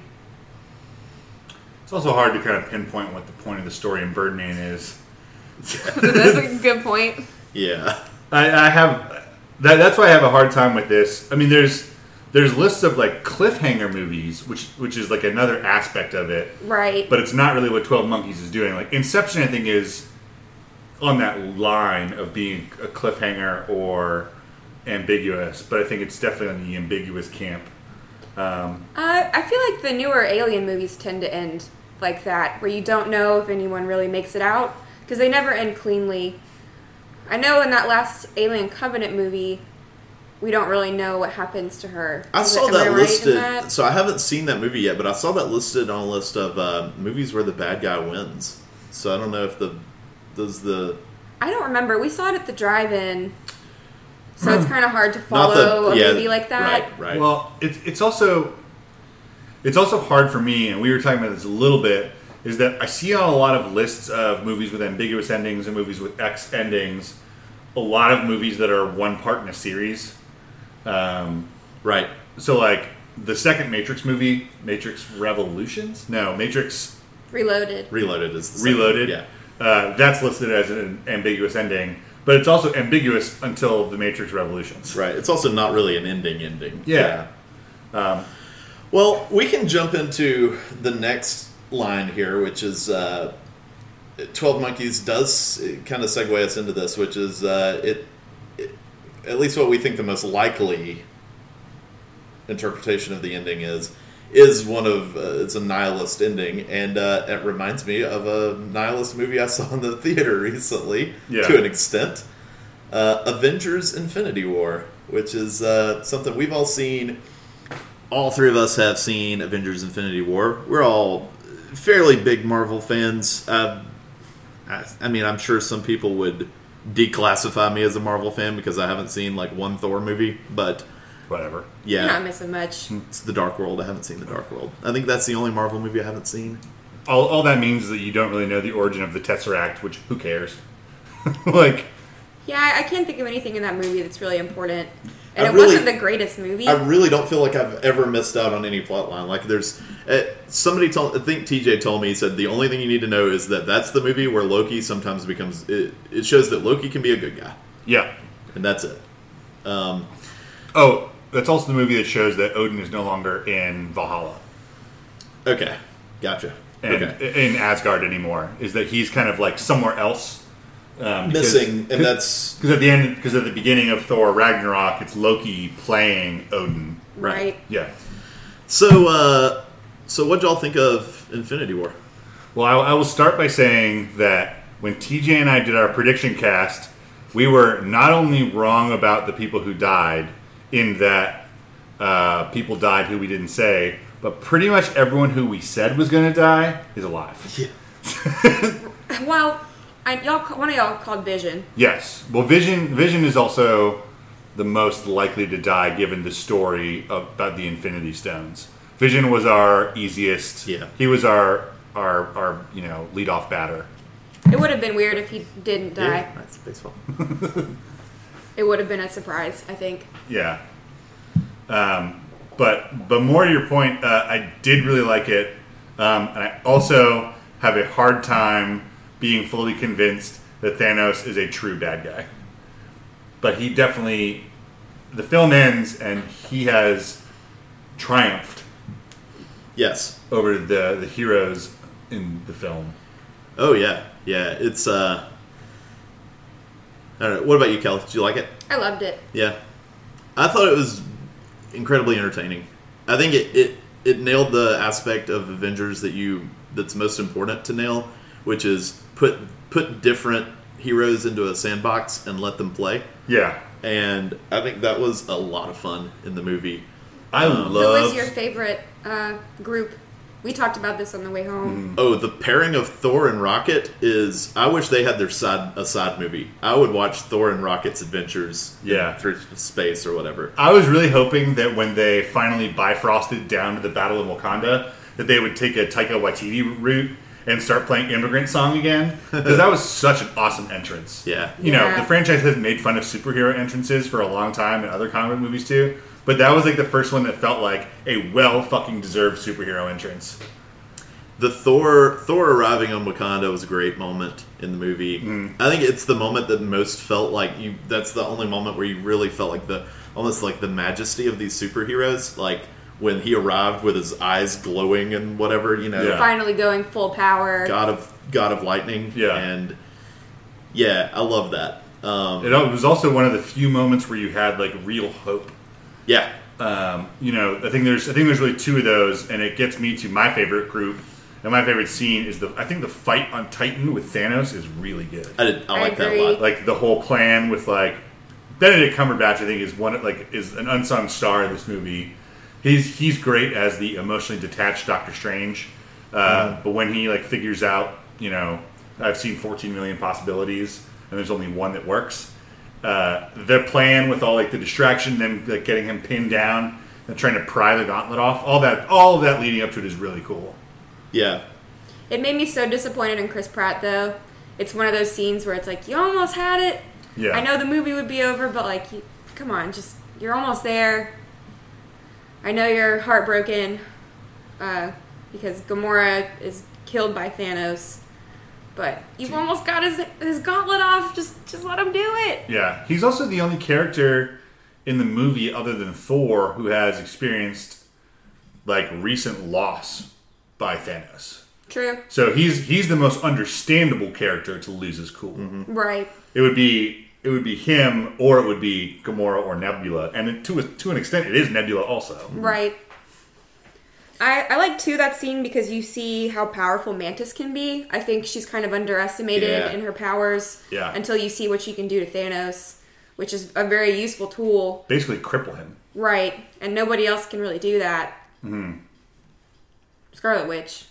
it's also hard to kind of pinpoint what the point of the story in Birdman is. [LAUGHS] That's a good point. Yeah, I, I have that, that's why I have a hard time with this. I mean, there's there's lists of like cliffhanger movies, which which is like another aspect of it, Right. but it's not really what Twelve Monkeys is doing. Like Inception, I think is on that line of being a cliffhanger or ambiguous, but I think it's definitely on the ambiguous camp. Um, Uh, I feel like the newer Alien movies tend to end like that, where you don't know if anyone really makes it out, because they never end cleanly. I know in that last Alien Covenant movie, we don't really know what happens to her. I Is saw it- am I that right listed. that? So I haven't seen that movie yet, but I saw that listed on a list of uh, movies where the bad guy wins. So I don't know if the does the I don't remember. We saw it at the drive-in, so it's kind of hard to follow the a yeah, movie like that. Right, right. Well, it's it's also it's also hard for me, and we were talking about this a little bit. Is that I see on a lot of lists of movies with ambiguous endings and movies with X endings, a lot of movies that are one part in a series. Um, right. so, like the second Matrix movie, Matrix Revolutions, no, Matrix Reloaded. Reloaded is the second- Reloaded. Yeah. uh, that's listed as an ambiguous ending, but it's also ambiguous until the Matrix Revolutions. Right. It's also not really an ending ending. Yeah. Well, we can jump into the next line here, which is uh, Twelve Monkeys does kind of segue us into this, which is uh, it, it. At least what we think the most likely interpretation of the ending is is one of uh, it's a nihilist ending, and uh, it reminds me of a nihilist movie I [LAUGHS] saw in the theater recently Yeah. to an extent. Uh, Avengers: Infinity War, which is uh, something we've all seen all three of us have seen Avengers: Infinity War. We're all fairly big Marvel fans. Uh, I, I mean, I'm sure some people would declassify me as a Marvel fan because I haven't seen like one Thor movie, but Whatever. Yeah, You're not missing much. it's the Dark World. I haven't seen the Dark World. I think that's the only Marvel movie I haven't seen. All, all that means is that you don't really know the origin of the Tesseract, which who cares? [LAUGHS] like, Yeah, I- I can't think of anything in that movie that's really important. And I it really- wasn't the greatest movie. I really don't feel like I've ever missed out on any plot line. Like there's uh, somebody told I think TJ told me he said the only thing you need to know is that that's the movie where Loki sometimes becomes it, it shows that Loki can be a good guy Yeah. and that's it. Um, Oh, that's also the movie that shows that Odin is no longer in Valhalla okay, gotcha. and okay, in Asgard anymore. Is that he's kind of like somewhere else. Um, because- missing and that's Because at the end, because at the beginning of Thor Ragnarok, it's Loki playing Odin. right. Yeah. so. Uh, so what y'all think of Infinity War? Well, I, I will start by saying that when TJ and I did our prediction cast, we were not only wrong about the people who died, in that uh, people died who we didn't say, but pretty much everyone who we said was going to die is alive. Yeah. [LAUGHS] Well, I, y'all, one of y'all called Vision. Yes. Well, Vision Vision is also the most likely to die given the story of, about the Infinity Stones. Vision was our easiest. Yeah. He was our our our you know lead off batter. It would have been weird if he didn't die. Yeah, that's baseball. [LAUGHS] It would have been a surprise, I think. Yeah. Um, but but more to your point, uh, I did really like it, um, and I also have a hard time being fully convinced that Thanos is a true bad guy. But he definitely, the film ends and he has triumphed Yes. over the the heroes in the film. Oh yeah, yeah. It's. uh I don't know. What about you, Kel? Did you like it? I loved it. Yeah, I thought it was incredibly entertaining. I think it, it it nailed the aspect of Avengers that you that's most important to nail, which is put put different heroes into a sandbox and let them play. Yeah, And I think that was a lot of fun in the movie. I Um, love. Who was your favorite uh, group? We talked about this on the way home. Mm. Oh, the pairing of Thor and Rocket is. I wish they had their side a side movie. I would watch Thor and Rocket's adventures. in- Yeah. through space or whatever. I was really hoping that when they finally bifrosted down to the Battle of Wakanda, that they would take a Taika Waititi route and start playing Immigrant Song again, because that was such an awesome entrance. Yeah. You know, Yeah. the franchise has made fun of superhero entrances for a long time in other comic movies too, but that was like the first one that felt like a well fucking deserved superhero entrance. The Thor Thor arriving on Wakanda was a great moment in the movie. I think it's the moment that most felt like you. That's the only moment where you really felt like the almost like the majesty of these superheroes. Like when he arrived with his eyes glowing and whatever, you know, Yeah. Finally going full power. God of God of Lightning. Yeah. and yeah, I love that. Um, It was also one of the few moments where you had like real hope. Yeah, um, you know, I think there's I think there's really two of those, and it gets me to my favorite group. And my favorite scene is the I think the fight on Titan with Thanos is really good. I did. I I like that a lot. Like the whole plan with like Benedict Cumberbatch, I think is one like is an unsung star in this movie. He's he's great as the emotionally detached Doctor Strange, uh, but when he like figures out, you know, I've seen 14 million possibilities, and there's only one that works. Uh, their plan with all like the distraction, them like getting him pinned down and trying to pry the gauntlet off, all that, all of that leading up to it is really cool. Yeah, It made me so disappointed in Chris Pratt, though. It's one of those scenes where it's like, you almost had it. Yeah, I know the movie would be over, but like, you, come on, just you're almost there. I know you're heartbroken uh, because Gamora is killed by Thanos, but you've almost got his his gauntlet off. Just just let him do it. Yeah, he's also the only character in the movie other than Thor who has experienced like recent loss by Thanos. True. So he's he's the most understandable character to lose his cool. Mm-hmm. Right. It would be it would be him or it would be Gamora or Nebula, and it, to a, to an extent, it is Nebula also. Right. I, I like too that scene because you see how powerful Mantis can be. I think she's kind of underestimated Yeah. in her powers Yeah. until you see what she can do to Thanos, which is a very useful tool. Basically, cripple him. Right. And nobody else can really do that. Mm-hmm. Scarlet Witch.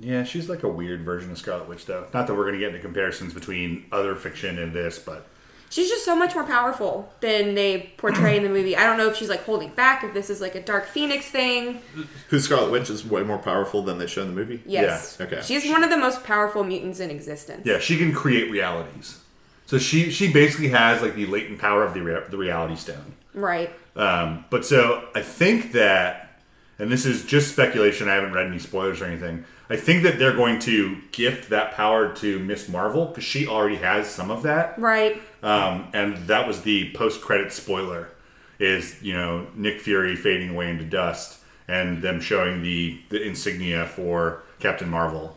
Yeah, she's like a weird version of Scarlet Witch, though. Not that we're going to get into comparisons between other fiction and this, but She's just so much more powerful than they portray in the movie. I don't know if she's like holding back, if this is like a Dark Phoenix thing. who Scarlet Witch is way more powerful than they show in the movie. Yes. Yeah, okay. She's one of the most powerful mutants in existence. yeah, she can create realities. So she she basically has like the latent power of the the reality stone. Right. Um, but so I think that, and this is just speculation. I haven't read any spoilers or anything. I think that they're going to gift that power to Miss Marvel because she already has some of that. Right. Um, and that was the post-credit spoiler, is you know Nick Fury fading away into dust and them showing the the insignia for Captain Marvel.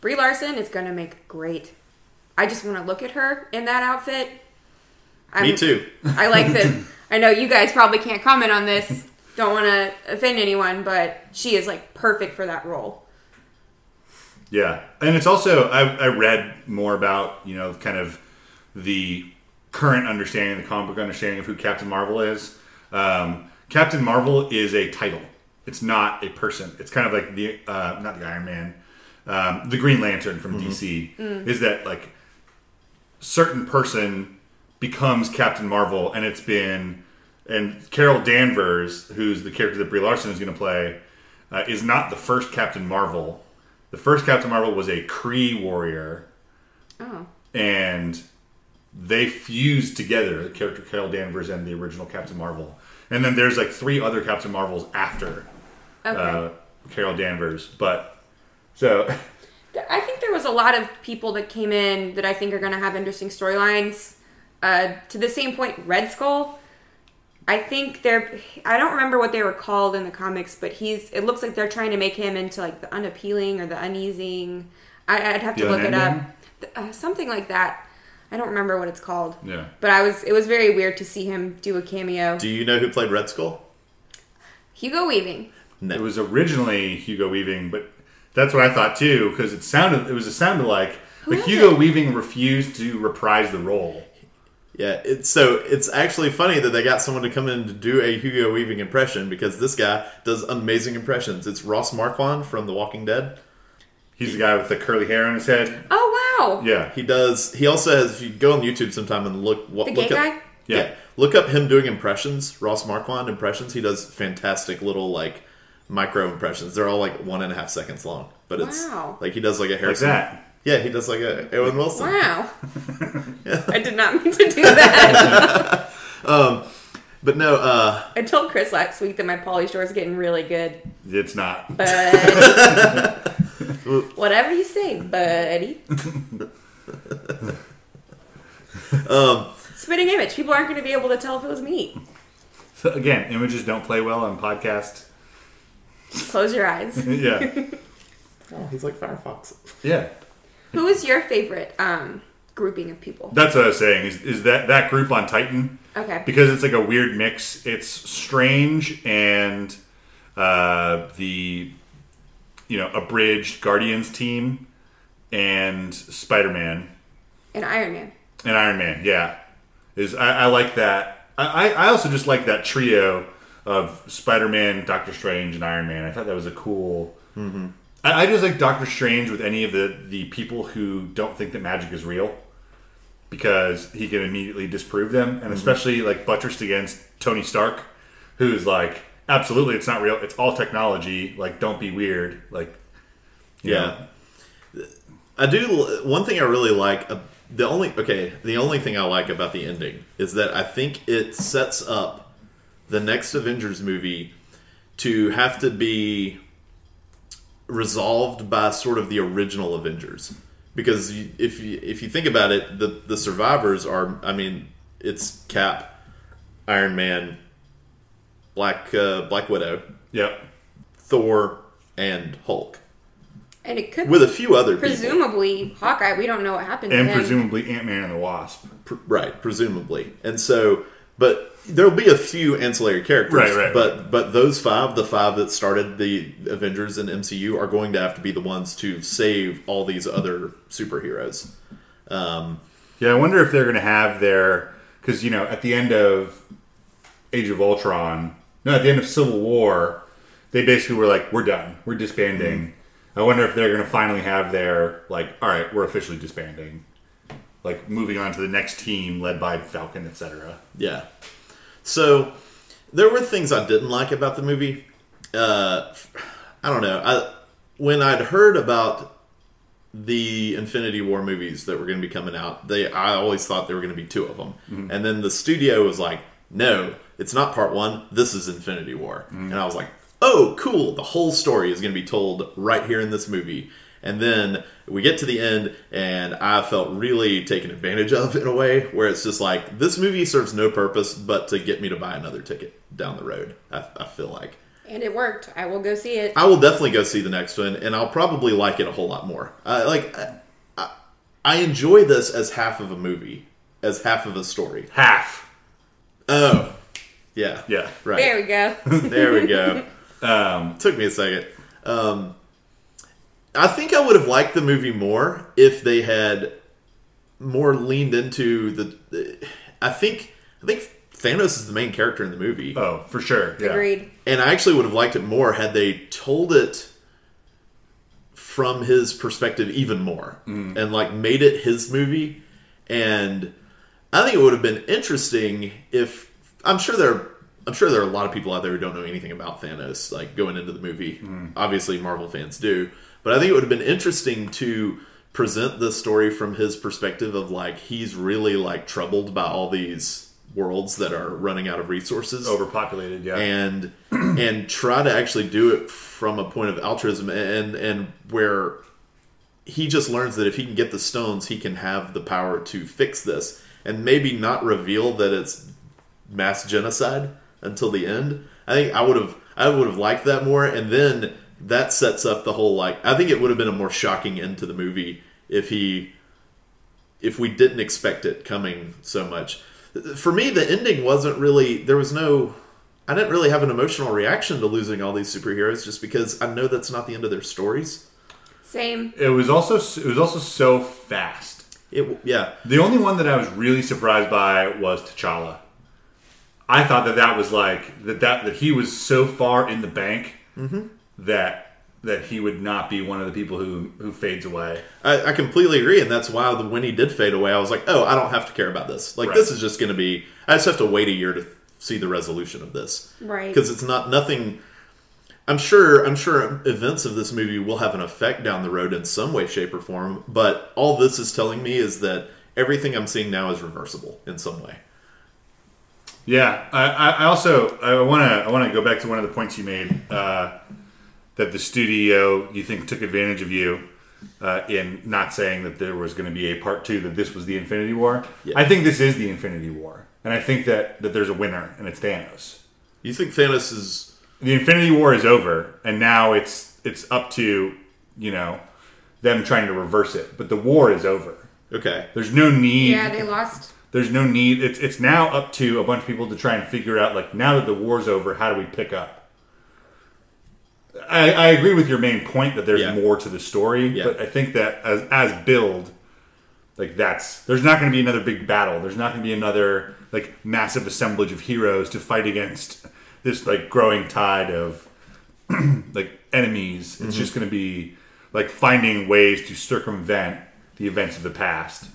Brie Larson is going to make great. I just want to look at her in that outfit. I'm, Me too. I like that. [LAUGHS] I know you guys probably can't comment on this. Don't want to offend anyone, but she is like perfect for that role. Yeah, and it's also I, I read more about you know kind of the current understanding, the comic book understanding of who Captain Marvel is. Um, Captain Marvel is a title; it's not a person. It's kind of like the uh, not the Iron Man, um, the Green Lantern from DC. Is that like certain person becomes Captain Marvel, and it's been and Carol Danvers, who's the character that Brie Larson is going to play, uh, is not the first Captain Marvel. The first Captain Marvel was a Kree warrior, Oh. and they fused together the character Carol Danvers and the original Captain Marvel. And then there's like three other Captain Marvels after Okay. uh, Carol Danvers, but so I think there was a lot of people that came in that I think are going to have interesting storylines. Uh, to the same point, Red Skull. I think they're. I don't remember what they were called in the comics, but he's. It looks like they're trying to make him into like the unappealing or the uneasing. I, I'd have to The look it up. Uh, something like that. I don't remember what it's called. yeah. But I was. It was very weird to see him do a cameo. Do you know who played Red Skull? Hugo Weaving. No. It was originally Hugo Weaving, but that's what I thought too because it sounded it was it sounded like but is Hugo it? Weaving refused to reprise the role. Yeah, it's so it's actually funny that they got someone to come in to do a Hugo Weaving impression because this guy does amazing impressions. It's Ross Marquand from The Walking Dead. He's the guy with the curly hair on his head. Oh wow. Yeah, He does. He also has. If you go on YouTube sometime and look, what The look gay up, guy? Yeah. look up him doing impressions. Ross Marquand impressions. He does fantastic little like micro impressions. They're all like one and a half seconds long, but it's Wow. like he does like a like Harrison. that. Yeah, he does like a Owen Wilson. Wow. [LAUGHS] I did not mean to do that. [LAUGHS] Um, But no, uh, I told Chris last week that my Pauly Shore is getting really good, It's not. but [LAUGHS] whatever you say, buddy. [LAUGHS] um, Spitting image. People aren't going to be able to tell if it was me. So again, images don't play well on podcast. Close your eyes. [LAUGHS] yeah, oh, he's like Firefox. yeah. Who is your favorite um, grouping of people? That's what I was saying. Is, is that that group on Titan? Okay. because it's like a weird mix. It's strange and uh, the you know abridged Guardians team and Spider Man And Iron Man. and Iron Man. Yeah, is I, I like that. I, I I also just like that trio of Spider Man, Doctor Strange, and Iron Man. I thought that was a cool. I, I just like Doctor Strange with any of the the people who don't think that magic is real because he can immediately disprove them, and especially like buttressed against Tony Stark, who's like, absolutely, it's not real. It's all technology. Like, don't be weird. Like, you know. Yeah. I do. One thing I really like. Uh, the only okay. The only thing I like about the ending is that I think it sets up the next Avengers movie to have to be resolved by sort of the original Avengers. Because you, if you if you think about it, the the survivors are. I mean, it's Cap, Iron Man, Black uh, Black Widow, Yep. Thor, and Hulk, And it could with a few other people. presumably Hawkeye. We don't know what happened And to him. presumably Ant Man and the Wasp. Pr- right presumably and so but there'll be a few ancillary characters Right, right, but but those five the five that started the avengers and mcu are going to have to be the ones to save all these other superheroes. Um, Yeah, I wonder if they're going to have their because you know at the end of Age of Ultron, no, at the end of Civil War, they basically were like, "We're done, we're disbanding." I wonder if they're going to finally have their like, "All right, we're officially disbanding," like moving on to the next team led by Falcon, etc. yeah so there were things i didn't like about the movie uh, i don't know I, when i'd heard about the Infinity War movies that were going to be coming out, they I always thought there were going to be two of them, Mm-hmm. and then the studio was like, "No, it's not part one. This is Infinity War," Mm-hmm. and I was like, "Oh, cool! The whole story is going to be told right here in this movie." And then we get to the end, and I felt really taken advantage of in a way where it's just like this movie serves no purpose but to get me to buy another ticket down the road. I, I feel like. And it worked. I will go see it. I will definitely go see the next one, and I'll probably like it a whole lot more. Uh, like, I, I, I enjoy this as half of a movie, as half of a story. Half. Oh, yeah, Yeah. right. There we go. [LAUGHS] There we go. [LAUGHS] Um, Took me a second. Um, I think I would have liked the movie more if they had more leaned into the. I think I think Thanos is the main character in the movie. oh, for sure. Yeah. Agreed. And I actually would have liked it more had they told it from his perspective even more mm. and like made it his movie. And I think it would have been interesting if I'm sure there I'm sure there are a lot of people out there who don't know anything about Thanos like going into the movie. Mm. Obviously Marvel fans do. But I think it would have been interesting to present the story from his perspective of like he's really like troubled by all these worlds that are running out of resources Overpopulated. Yeah. and and try to actually do it from a point of altruism and and where he just learns that if he can get the stones he can have the power to fix this and maybe not reveal that it's mass genocide until the end i think i would have i would have liked that more and then that sets up the whole like i think it would have been a more shocking end to the movie if he if we didn't expect it coming so much. For me, the ending wasn't really. There was no. I didn't really have an emotional reaction to losing all these superheroes, just because I know that's not the end of their stories. Same. it was also it was also so fast. It, yeah, The only one that I was really surprised by was T'Challa. I thought that that was like that that that he was so far in the bank mm-hmm. That that he would not be one of the people who who fades away. I, I completely agree, and that's why the, when he did fade away, I was like, oh, I don't have to care about this. Like Right. this is just going to be. I just have to wait a year to see the resolution of this, Right. Because it's not nothing. I'm sure. I'm sure events of this movie will have an effect down the road in some way, shape, or form. But all this is telling me is that everything I'm seeing now is reversible in some way. Yeah, I, I I also I want to I want to go back to one of the points you made uh, that the studio you think took advantage of you uh, in not saying that there was going to be a part two that this was the Infinity War. Yeah. I think this is the Infinity War, and I think that that there's a winner and it's Thanos. You think Thanos is? The Infinity War is over, and now it's it's up to you know them trying to reverse it, but the war is over. Okay. There's no need. Yeah, they lost. There's no need. It's it's now up to a bunch of people to try and figure out like now that the war's over, how do we pick up? I, I agree with your main point that there's Yeah. more to the story, Yeah. but I think that as as build, like that's there's not going to be another big battle. There's not going to be another like massive assemblage of heroes to fight against this like growing tide of [CLEARS THROAT] like enemies. It's just going to be like finding ways to circumvent the events of the past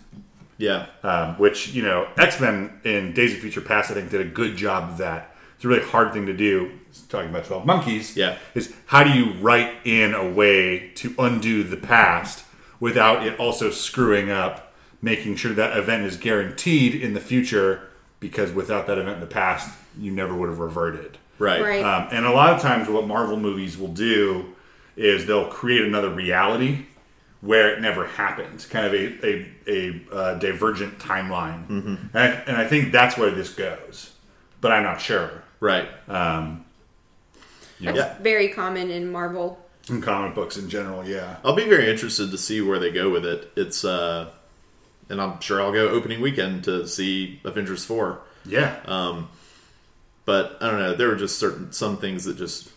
Yeah. um, which you know X Men in Days of Future Past I think did a good job of that. It's a really hard thing to do. Talking about Twelve Monkeys, Yeah. is how do you write in a way to undo the past without it also screwing up, making sure that event is guaranteed in the future because without that event in the past, you never would have reverted. Right. Right. Um, and a lot of times, what Marvel movies will do is they'll create another reality where it never happened, kind of a a, a uh, divergent timeline. Mm-hmm. And, I, and I think that's where this goes, but I'm not sure. Right. Um, you know, That's very common in Marvel. in comic books in general, yeah. I'll be very interested to see where they go with it. It's uh, and I'm sure I'll go opening weekend to see Avengers four. Yeah. Um, but I don't know. There were just certain some things that just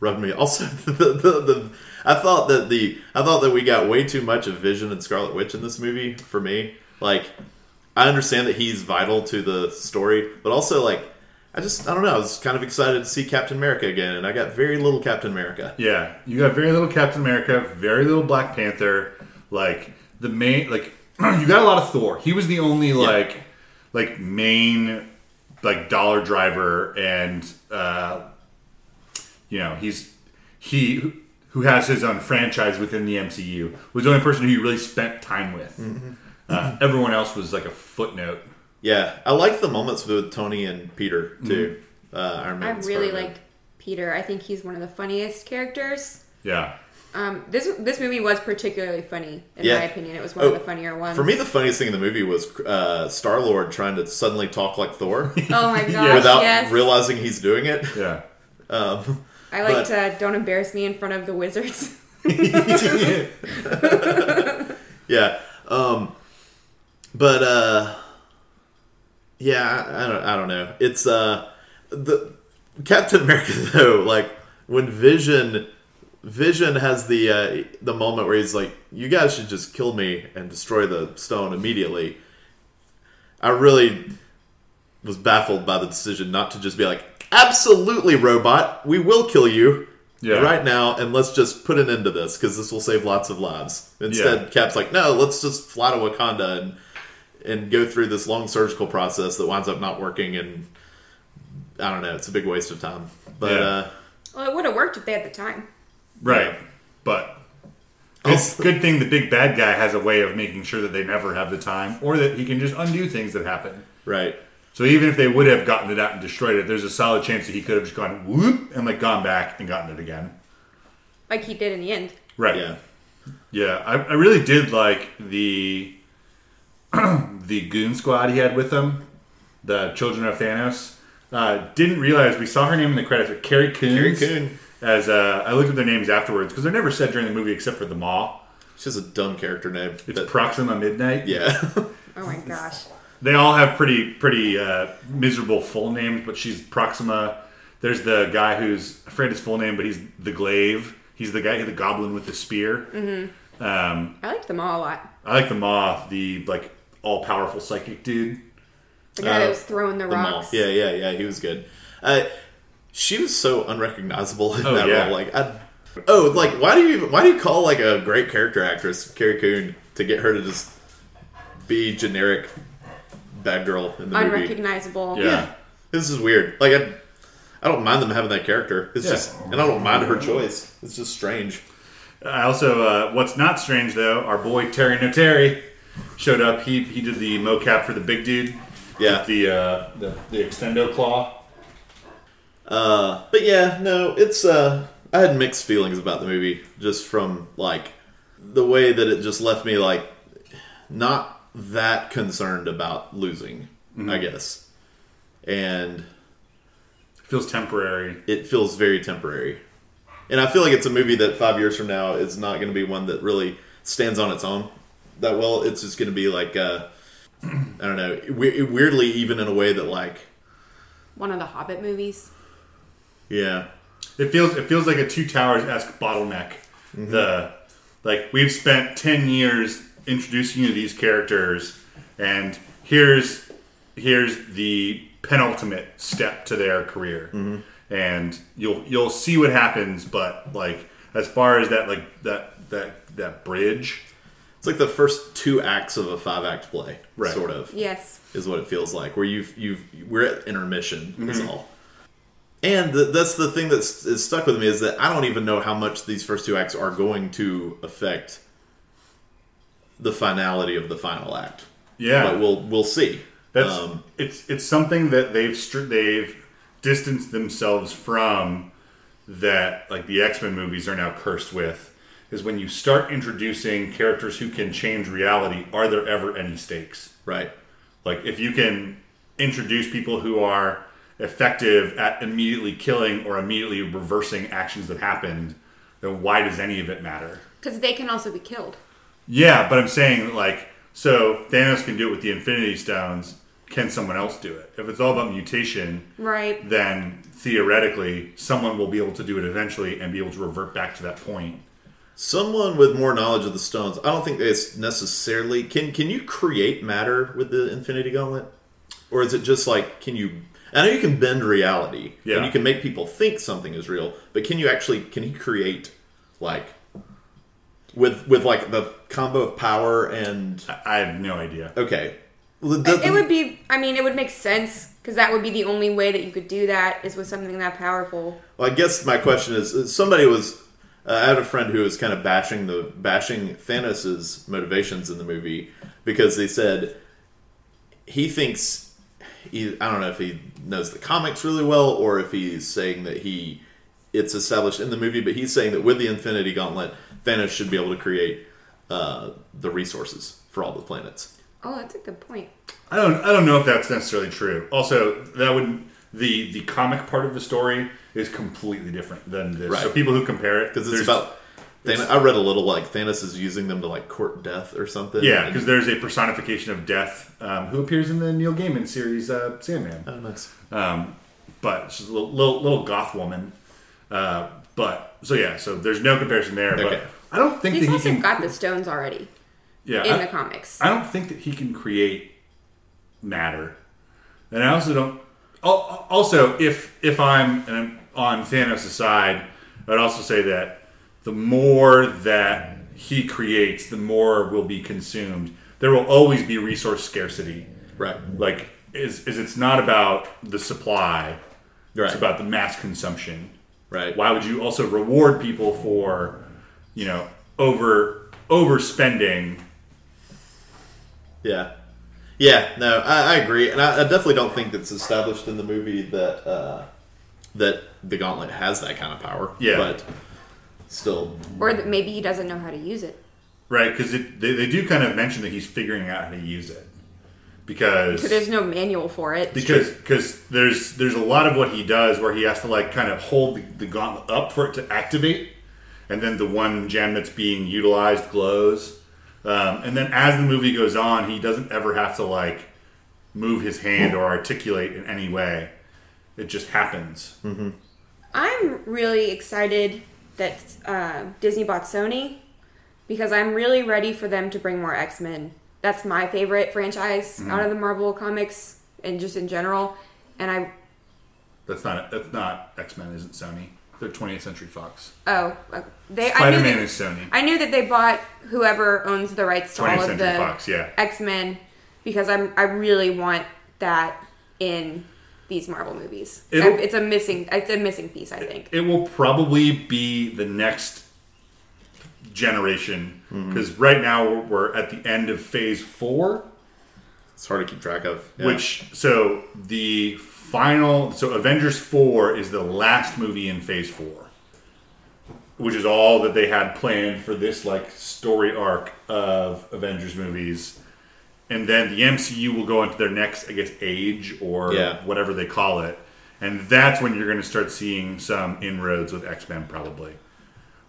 rubbed me. [LAUGHS] Also, the, the, the I thought that the I thought that we got way too much of Vision and Scarlet Witch in this movie. For me, like I understand that he's vital to the story, but also like I just I don't know. I was kind of excited to see Captain America again, and I got very little Captain America. Yeah, you got very little Captain America, very little Black Panther. Like the main, like [CLEARS THROAT] you got a lot of Thor. He was the only like, like main, like dollar driver, and uh, you know he's he who has his own franchise within the MCU, was the only person who you really spent time with. Mm-hmm. Uh, everyone else was like a footnote. Yeah, I like the moments with Tony and Peter too. Mm-hmm. Uh, Iron I really Spider-Man. like Peter. I think he's one of the funniest characters. Yeah. Um, this this movie was particularly funny, in Yeah. my opinion. It was one Oh, of the funnier ones. For me, the funniest thing in the movie was uh, Star Lord trying to suddenly talk like Thor [LAUGHS] oh my gosh, without yes. realizing he's doing it. Yeah. [LAUGHS] Um, I liked but- uh, "Don't embarrass me in front of the wizards." [LAUGHS] yeah, um, but uh, yeah, I, don't, I don't know. It's uh, the Captain America [LAUGHS] though. Like when Vision, Vision has the uh, the moment where he's like, "You guys should just kill me and destroy the stone immediately." I really was baffled by the decision not to just be like, "Absolutely, robot, we will kill you." Yeah. Right now, and let's just put an end to this because this will save lots of lives. Instead, Yeah. Cap's like, no, let's just fly to Wakanda and and go through this long surgical process that winds up not working, and I don't know, it's a big waste of time. But Yeah. uh, well, it would have worked if they had the time. Right. But it's Also- good thing the big bad guy has a way of making sure that they never have the time or that he can just undo things that happen. right, So even if they would have gotten it out and destroyed it, there's a solid chance that he could have just gone whoop and like gone back and gotten it again. Like he did in the end. Right. yeah, Yeah, I, I really did like the [CLEARS THROAT] the goon squad he had with him, the Children of Thanos. Uh, didn't realize we saw her name in the credits, but Carrie Coon. Carrie Coon. As uh, I looked at their names afterwards because they're never said during the movie except for the Maw. it's just a dumb character name. It's but- Proxima Midnight. yeah, [LAUGHS] Oh my gosh. They all have pretty pretty uh, miserable full names, but she's Proxima. There's the guy who's I forget his full name, but he's the Glaive. He's the guy, the goblin with the spear. Mm-hmm. Um, I liked them all a lot. I like the Moth, the like all powerful psychic dude. The guy Uh, that was throwing the, the Maw. rocks. Yeah, yeah, yeah. He was good. Uh, she was so unrecognizable in Oh, that yeah. role. Like, I, oh, like why do you even, why do you call like a great character actress Carrie Coon to get her to just be generic bad girl in the movie? Unrecognizable. Yeah. This is weird. Like I, I don't mind them having that character. It's Yeah. just, and I don't mind her choice. It's just strange. I also, uh, what's not strange though, our boy Terry Notary showed up. He he did the mocap for the big dude. Yeah. With the uh, the the extendo claw. Uh, but yeah, no, it's uh, I had mixed feelings about the movie just from like the way that it just left me like not that concerned about losing, I guess, and Feels temporary. it feels very temporary. And I feel like it's a movie that five years from now is not going to be one that really stands on its own that well. It's just going to be like uh, I don't know, we- weirdly even in a way that like One of the Hobbit movies. yeah, It feels it feels like a two towers esque bottleneck. The like we've spent ten years introducing you to these characters, and here's here's the penultimate step to their career, and you'll you'll see what happens. But like as far as that like that that that bridge, it's like the first two acts of a five act play, Right. sort of. Yes. is what it feels like. Where you've you've we're at intermission is all. And th- that's the thing that's is stuck with me is that I don't even know how much these first two acts are going to affect the finality of the final act. yeah, But we'll we'll see. That's Um, it's it's something that they've str- they've distanced themselves from that like the X-Men movies are now cursed with is when you start introducing characters who can change reality are there ever any stakes right. like if you can introduce people who are effective at immediately killing or immediately reversing actions that happened then why does any of it matter Because they can also be killed. yeah, but I'm saying like so Thanos can do it with the Infinity Stones. Can someone else do it? If it's all about mutation, Right. then theoretically someone will be able to do it eventually and be able to revert back to that point. Someone with more knowledge of the stones. I don't think it's necessarily can can you create matter with the Infinity Gauntlet, or is it just like can you? I know you can bend reality, Yeah. and you can make people think something is real, but can you actually can he create like with with like the combo of power and I- I have no idea. okay, Well, It, the- it would be. I mean, it would make sense because that would be the only way that you could do that is with something that powerful. Well, I guess my question is: is somebody was Uh, I had a friend who was kind of bashing the bashing Thanos's motivations in the movie because they said he thinks he, I don't know if he knows the comics really well or if he's saying that he it's established in the movie, but he's saying that with the Infinity Gauntlet, Thanos should be able to create uh, the resources for all the planets. Oh, that's a good point. I don't I don't know if that's necessarily true. Also, that would the the comic part of the story is completely different than this. So people who compare it because it's about. Thanos, I read a little like Thanos is using them to like court death or something. yeah, because there's a personification of death um, who appears in the Neil Gaiman series uh, Sandman. oh, nice. Um, but she's a little, little little goth woman. Uh, but so yeah, so there's no comparison there. Okay. But I don't think He's that he also can. got the stones already yeah, in I- the comics. I don't think that he can create matter, and I also don't. Al- Also, if if I'm, I'm on Thanos' side, I'd also say that the more that he creates, the more will be consumed. There will always be resource scarcity. Right. Like, is is it's not about the supply; Right. it's about the mass consumption. Right. Why would you also reward people for, you know, over overspending Yeah. Yeah, no, I, I agree, and I, I definitely don't think it's established in the movie that uh, that the Gauntlet has that kind of power. Yeah. but still, or that maybe he doesn't know how to use it. Right, because they, they do kind of mention that he's figuring out how to use it because But there's no manual for it. because because there's there's a lot of what he does where he has to like kind of hold the, the gauntlet up for it to activate, and then the one gem that's being utilized glows, um, and then as the movie goes on, he doesn't ever have to like move his hand or articulate in any way. It just happens. I'm really excited that uh, Disney bought Sony because I'm really ready for them to bring more X Men. That's my favorite franchise Mm-hmm. out of the Marvel comics and just in general. And I That's not that's not X Men, isn't Sony? They're 20th Century Fox. oh uh, they I Spider knew Man that, is Sony. I knew that they bought whoever owns the rights to 20th all of Century the Fox, yeah. X Men because I'm I really want that in these Marvel movies. It'll- it's a missing it's a missing piece. I think. it will probably be the next generation because right now we're, we're at the end of phase four it's hard to keep track of. Yeah. which so the final so avengers 4 is the last movie in phase 4 which is all that they had planned for this like story arc of avengers movies. And then the mcu will go into their next i guess age or Yeah. whatever they call it. And that's when you're going to start seeing some inroads with x-men probably.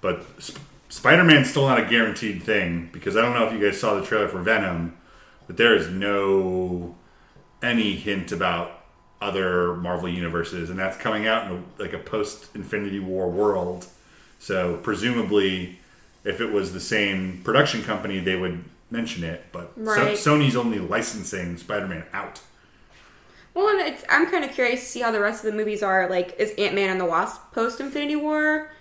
But Sp- spider-man's still not a guaranteed thing because i don't know if you guys saw the trailer for venom but there is no any hint about other Marvel universes, and that's coming out in a, like a post Infinity War world. So presumably, if it was the same production company, they would mention it. But So- Sony's only licensing Spider-Man out. Well, and it's, I'm kind of curious to see how the rest of the movies are. Like, is Ant Man and the Wasp post Infinity War?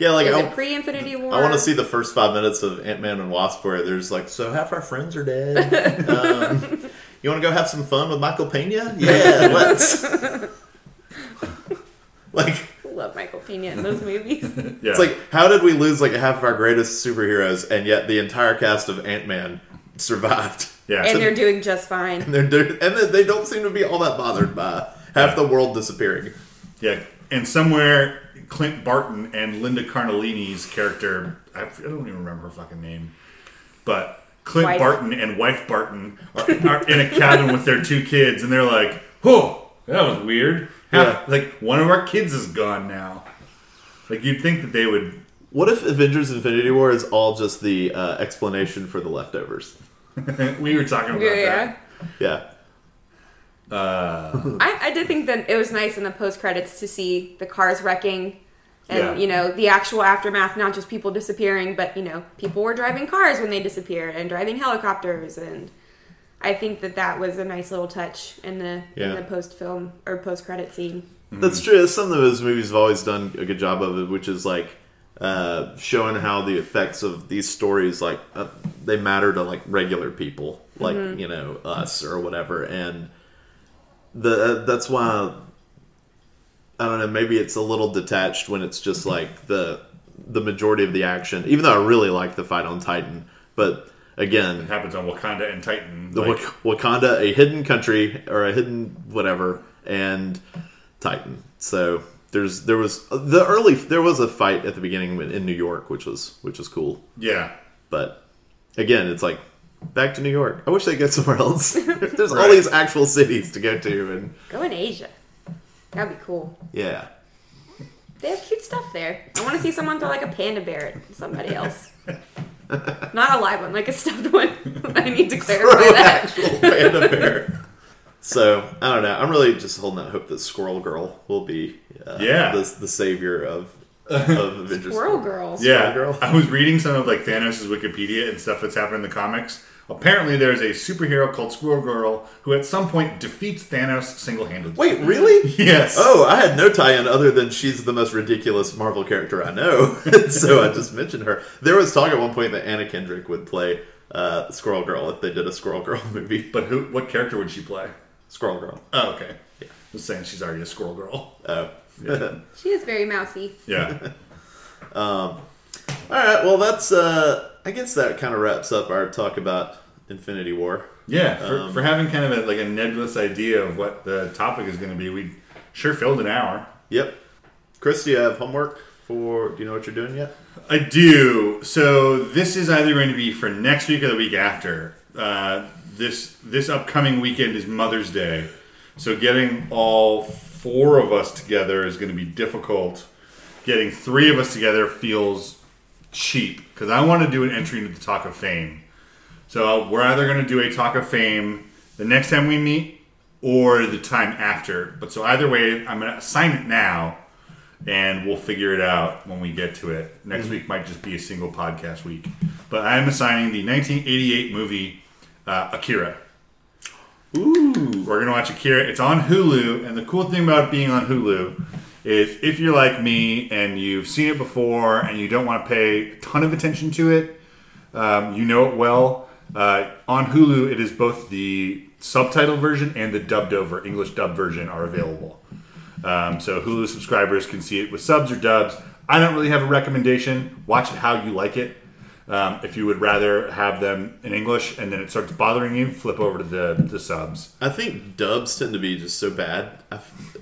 Yeah, like, is I- it pre Infinity War? I want to see the first five minutes of Ant Man and Wasp where there's like, so half our friends are dead. [LAUGHS] um, you want to go have some fun with Michael Pena? [LAUGHS] Yeah, let's. [LAUGHS] like, Love Michael Pena in those movies. [LAUGHS] Yeah, it's like, how did we lose like half of our greatest superheroes, and yet the entire cast of Ant Man survived? yeah. and they're doing just fine. And they're do- and they- they don't seem to be all that bothered by half the world disappearing. Yeah, and somewhere Clint Barton and Linda Cardellini's character, I, I don't even remember her fucking name, but Clint Wife. Barton and wife Barton are, are in a cabin with their two kids, and they're like, "Oh, that was weird." Half, Like one of our kids is gone now. Like you'd think that they would. What if Avengers: Infinity War is all just the uh, explanation for the leftovers? [LAUGHS] we were talking about Yeah, that. Yeah, Uh, [LAUGHS] I, I did think that it was nice in the post credits to see the cars wrecking, and Yeah. you know the actual aftermath, not just people disappearing, but you know people were driving cars when they disappeared and driving helicopters, and I think that that was a nice little touch in the Yeah. in the post film or post credit scene. that's true. That's something that those movies have always done a good job of, it, which is like uh, showing how the effects of these stories like uh, they matter to like regular people, like you know us or whatever, and the uh, that's why I don't know. Maybe it's a little detached when it's just like the the majority of the action. Even though I really like the fight on Titan, but again, It happens on Wakanda and Titan. the like- Wak- Wakanda, a hidden country or a hidden whatever, and Titan. So there's there was the early there was a fight at the beginning in New York, which was which was cool. yeah. But again, it's like back to New York. I wish they go [LAUGHS] somewhere else. [LAUGHS] there's all these actual cities to go to, and Go in Asia. That'd be cool. yeah. They have cute stuff there. I want to see someone throw like a panda bear at somebody [LAUGHS] else. Not a live one, like a stuffed one. [LAUGHS] I need to clarify that. actual panda bear. So I don't know. I'm really just holding out hope that Squirrel Girl will be uh, Yeah. the, the savior of [LAUGHS] of Avengers. Squirrel Girl. Yeah, Girl. I was reading some of like Thanos' Wikipedia and stuff that's happened in the comics. Apparently, there's a superhero called Squirrel Girl who at some point defeats Thanos single-handedly. Wait, really? [LAUGHS] Yes. Oh, I had no tie-in other than she's the most ridiculous Marvel character I know, [LAUGHS] so I just mentioned her. There was talk at one point that Anna Kendrick would play uh, Squirrel Girl if they did a Squirrel Girl [LAUGHS] movie. But who? What character would she play? Squirrel Girl. Oh, okay. Yeah. Just saying she's already a Squirrel Girl. Oh. She is very mousy. Yeah. um, All right. Well, that's. Uh, I guess that kind of wraps up our talk about Infinity War. Yeah. For, Um, for having kind of a, like a nebulous idea of what the topic is going to be, we sure filled an hour. Yep. Chris, do you have homework for? Do you know what you're doing yet? I do. So this is either going to be for next week or the week after. Uh, this this upcoming weekend is Mother's Day, so getting all four of us together is going to be difficult. Getting three of us together feels cheap because I want to do an entry into the Talk of Fame. So we're either going to do a Talk of Fame the next time we meet or the time after. But so either way, I'm going to assign it now and we'll figure it out when we get to it. Next week might just be a single podcast week. But I'm assigning the 1988 movie uh, Akira. Ooh. We're going to watch Akira. It's on Hulu, and the cool thing about being on Hulu is if you're like me and you've seen it before and you don't want to pay a ton of attention to it, um, you know it well. Uh, on Hulu, it is both the subtitle version and the dubbed over English dub version are available. Um, so Hulu subscribers can see it with subs or dubs. I don't really have a recommendation. Watch it how you like it. Um, if you would rather have them in English and then it starts bothering you, flip over to the, the subs. I think dubs tend to be just so bad,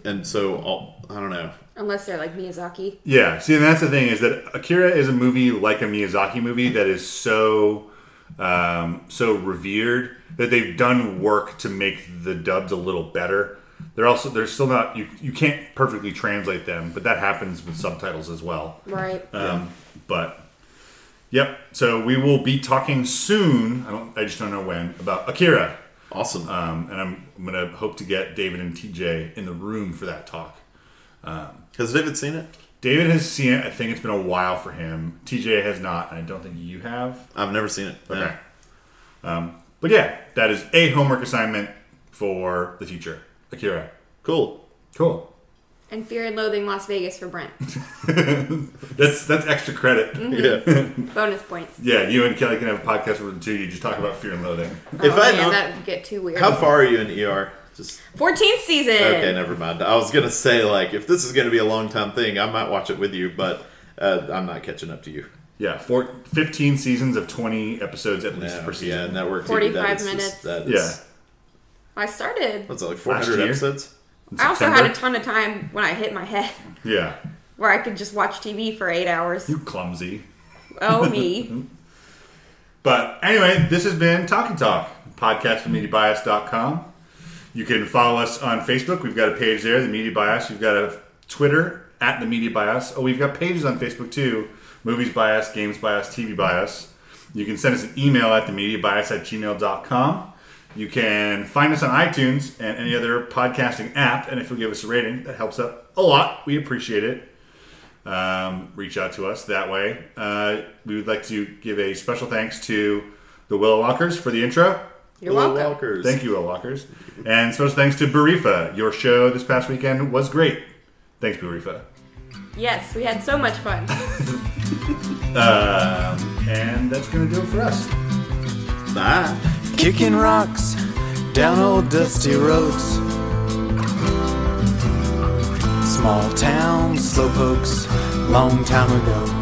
and so all, I don't know. Unless they're like Miyazaki. Yeah, see, and that's the thing is that Akira is a movie like a Miyazaki movie that is so um, so revered that they've done work to make the dubs a little better. They're also they're still not you you can't perfectly translate them, but that happens with subtitles as well. Right. Um, but yep, so we will be talking soon. I don't I just don't know when about Akira. Awesome. Um, and I'm, I'm gonna hope to get David and TJ in the room for that talk. Has David seen it? David has seen it. I think it's been a while for him. TJ has not, and I don't think you have. I've never seen it. Okay. Um, but yeah, that is a homework assignment for the future. Akira. Cool. Cool. And Fear and Loathing Las Vegas for Brent. [LAUGHS] That's that's extra credit. Yeah. Bonus points. Yeah, you and Kelly can have a podcast with the two of you just talk about fear and loathing. If oh, I man, know- that would get too weird. How far are you in ER? Just 14th season. okay. Never mind. I was gonna say like if this is gonna be a long time thing, I might watch it with you, but uh, I'm not catching up to you. Yeah, four, 15 seasons of 20 episodes at least Yeah, per season. yeah, network. TV, 45 that is just- minutes. that Yeah. I started. What's that like? 400 episodes. I also had a ton of time when I hit my head Yeah. where I could just watch TV for eight hours. You clumsy. Oh, me. [LAUGHS] But anyway, this has been Talkie Talk, podcast from MediaBias.com. You can follow us on Facebook. We've got a page there, The Media Bias. We've got a Twitter, at The Media Bias. Oh, we've got pages on Facebook too Movies Bias, Games Bias, TV Bias. You can send us an email at themediabias at gmail.com. You can find us on iTunes and any other podcasting app. And if you'll give us a rating, that helps out a lot. We appreciate it um, reach out to us that way. Uh, we would like to give a special thanks to the Willow Walkers for the intro. You're Willow welcome. Walkers. Thank you, Willow Walkers. And special thanks to Barifa. Your show this past weekend was great. Thanks, Barifa. Yes, we had so much fun. [LAUGHS] Um, and that's going to do it for us. Bye. Kicking rocks down old dusty roads. Small town slowpokes, long time ago.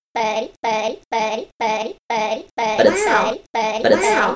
but it's but but it's but it's but it's.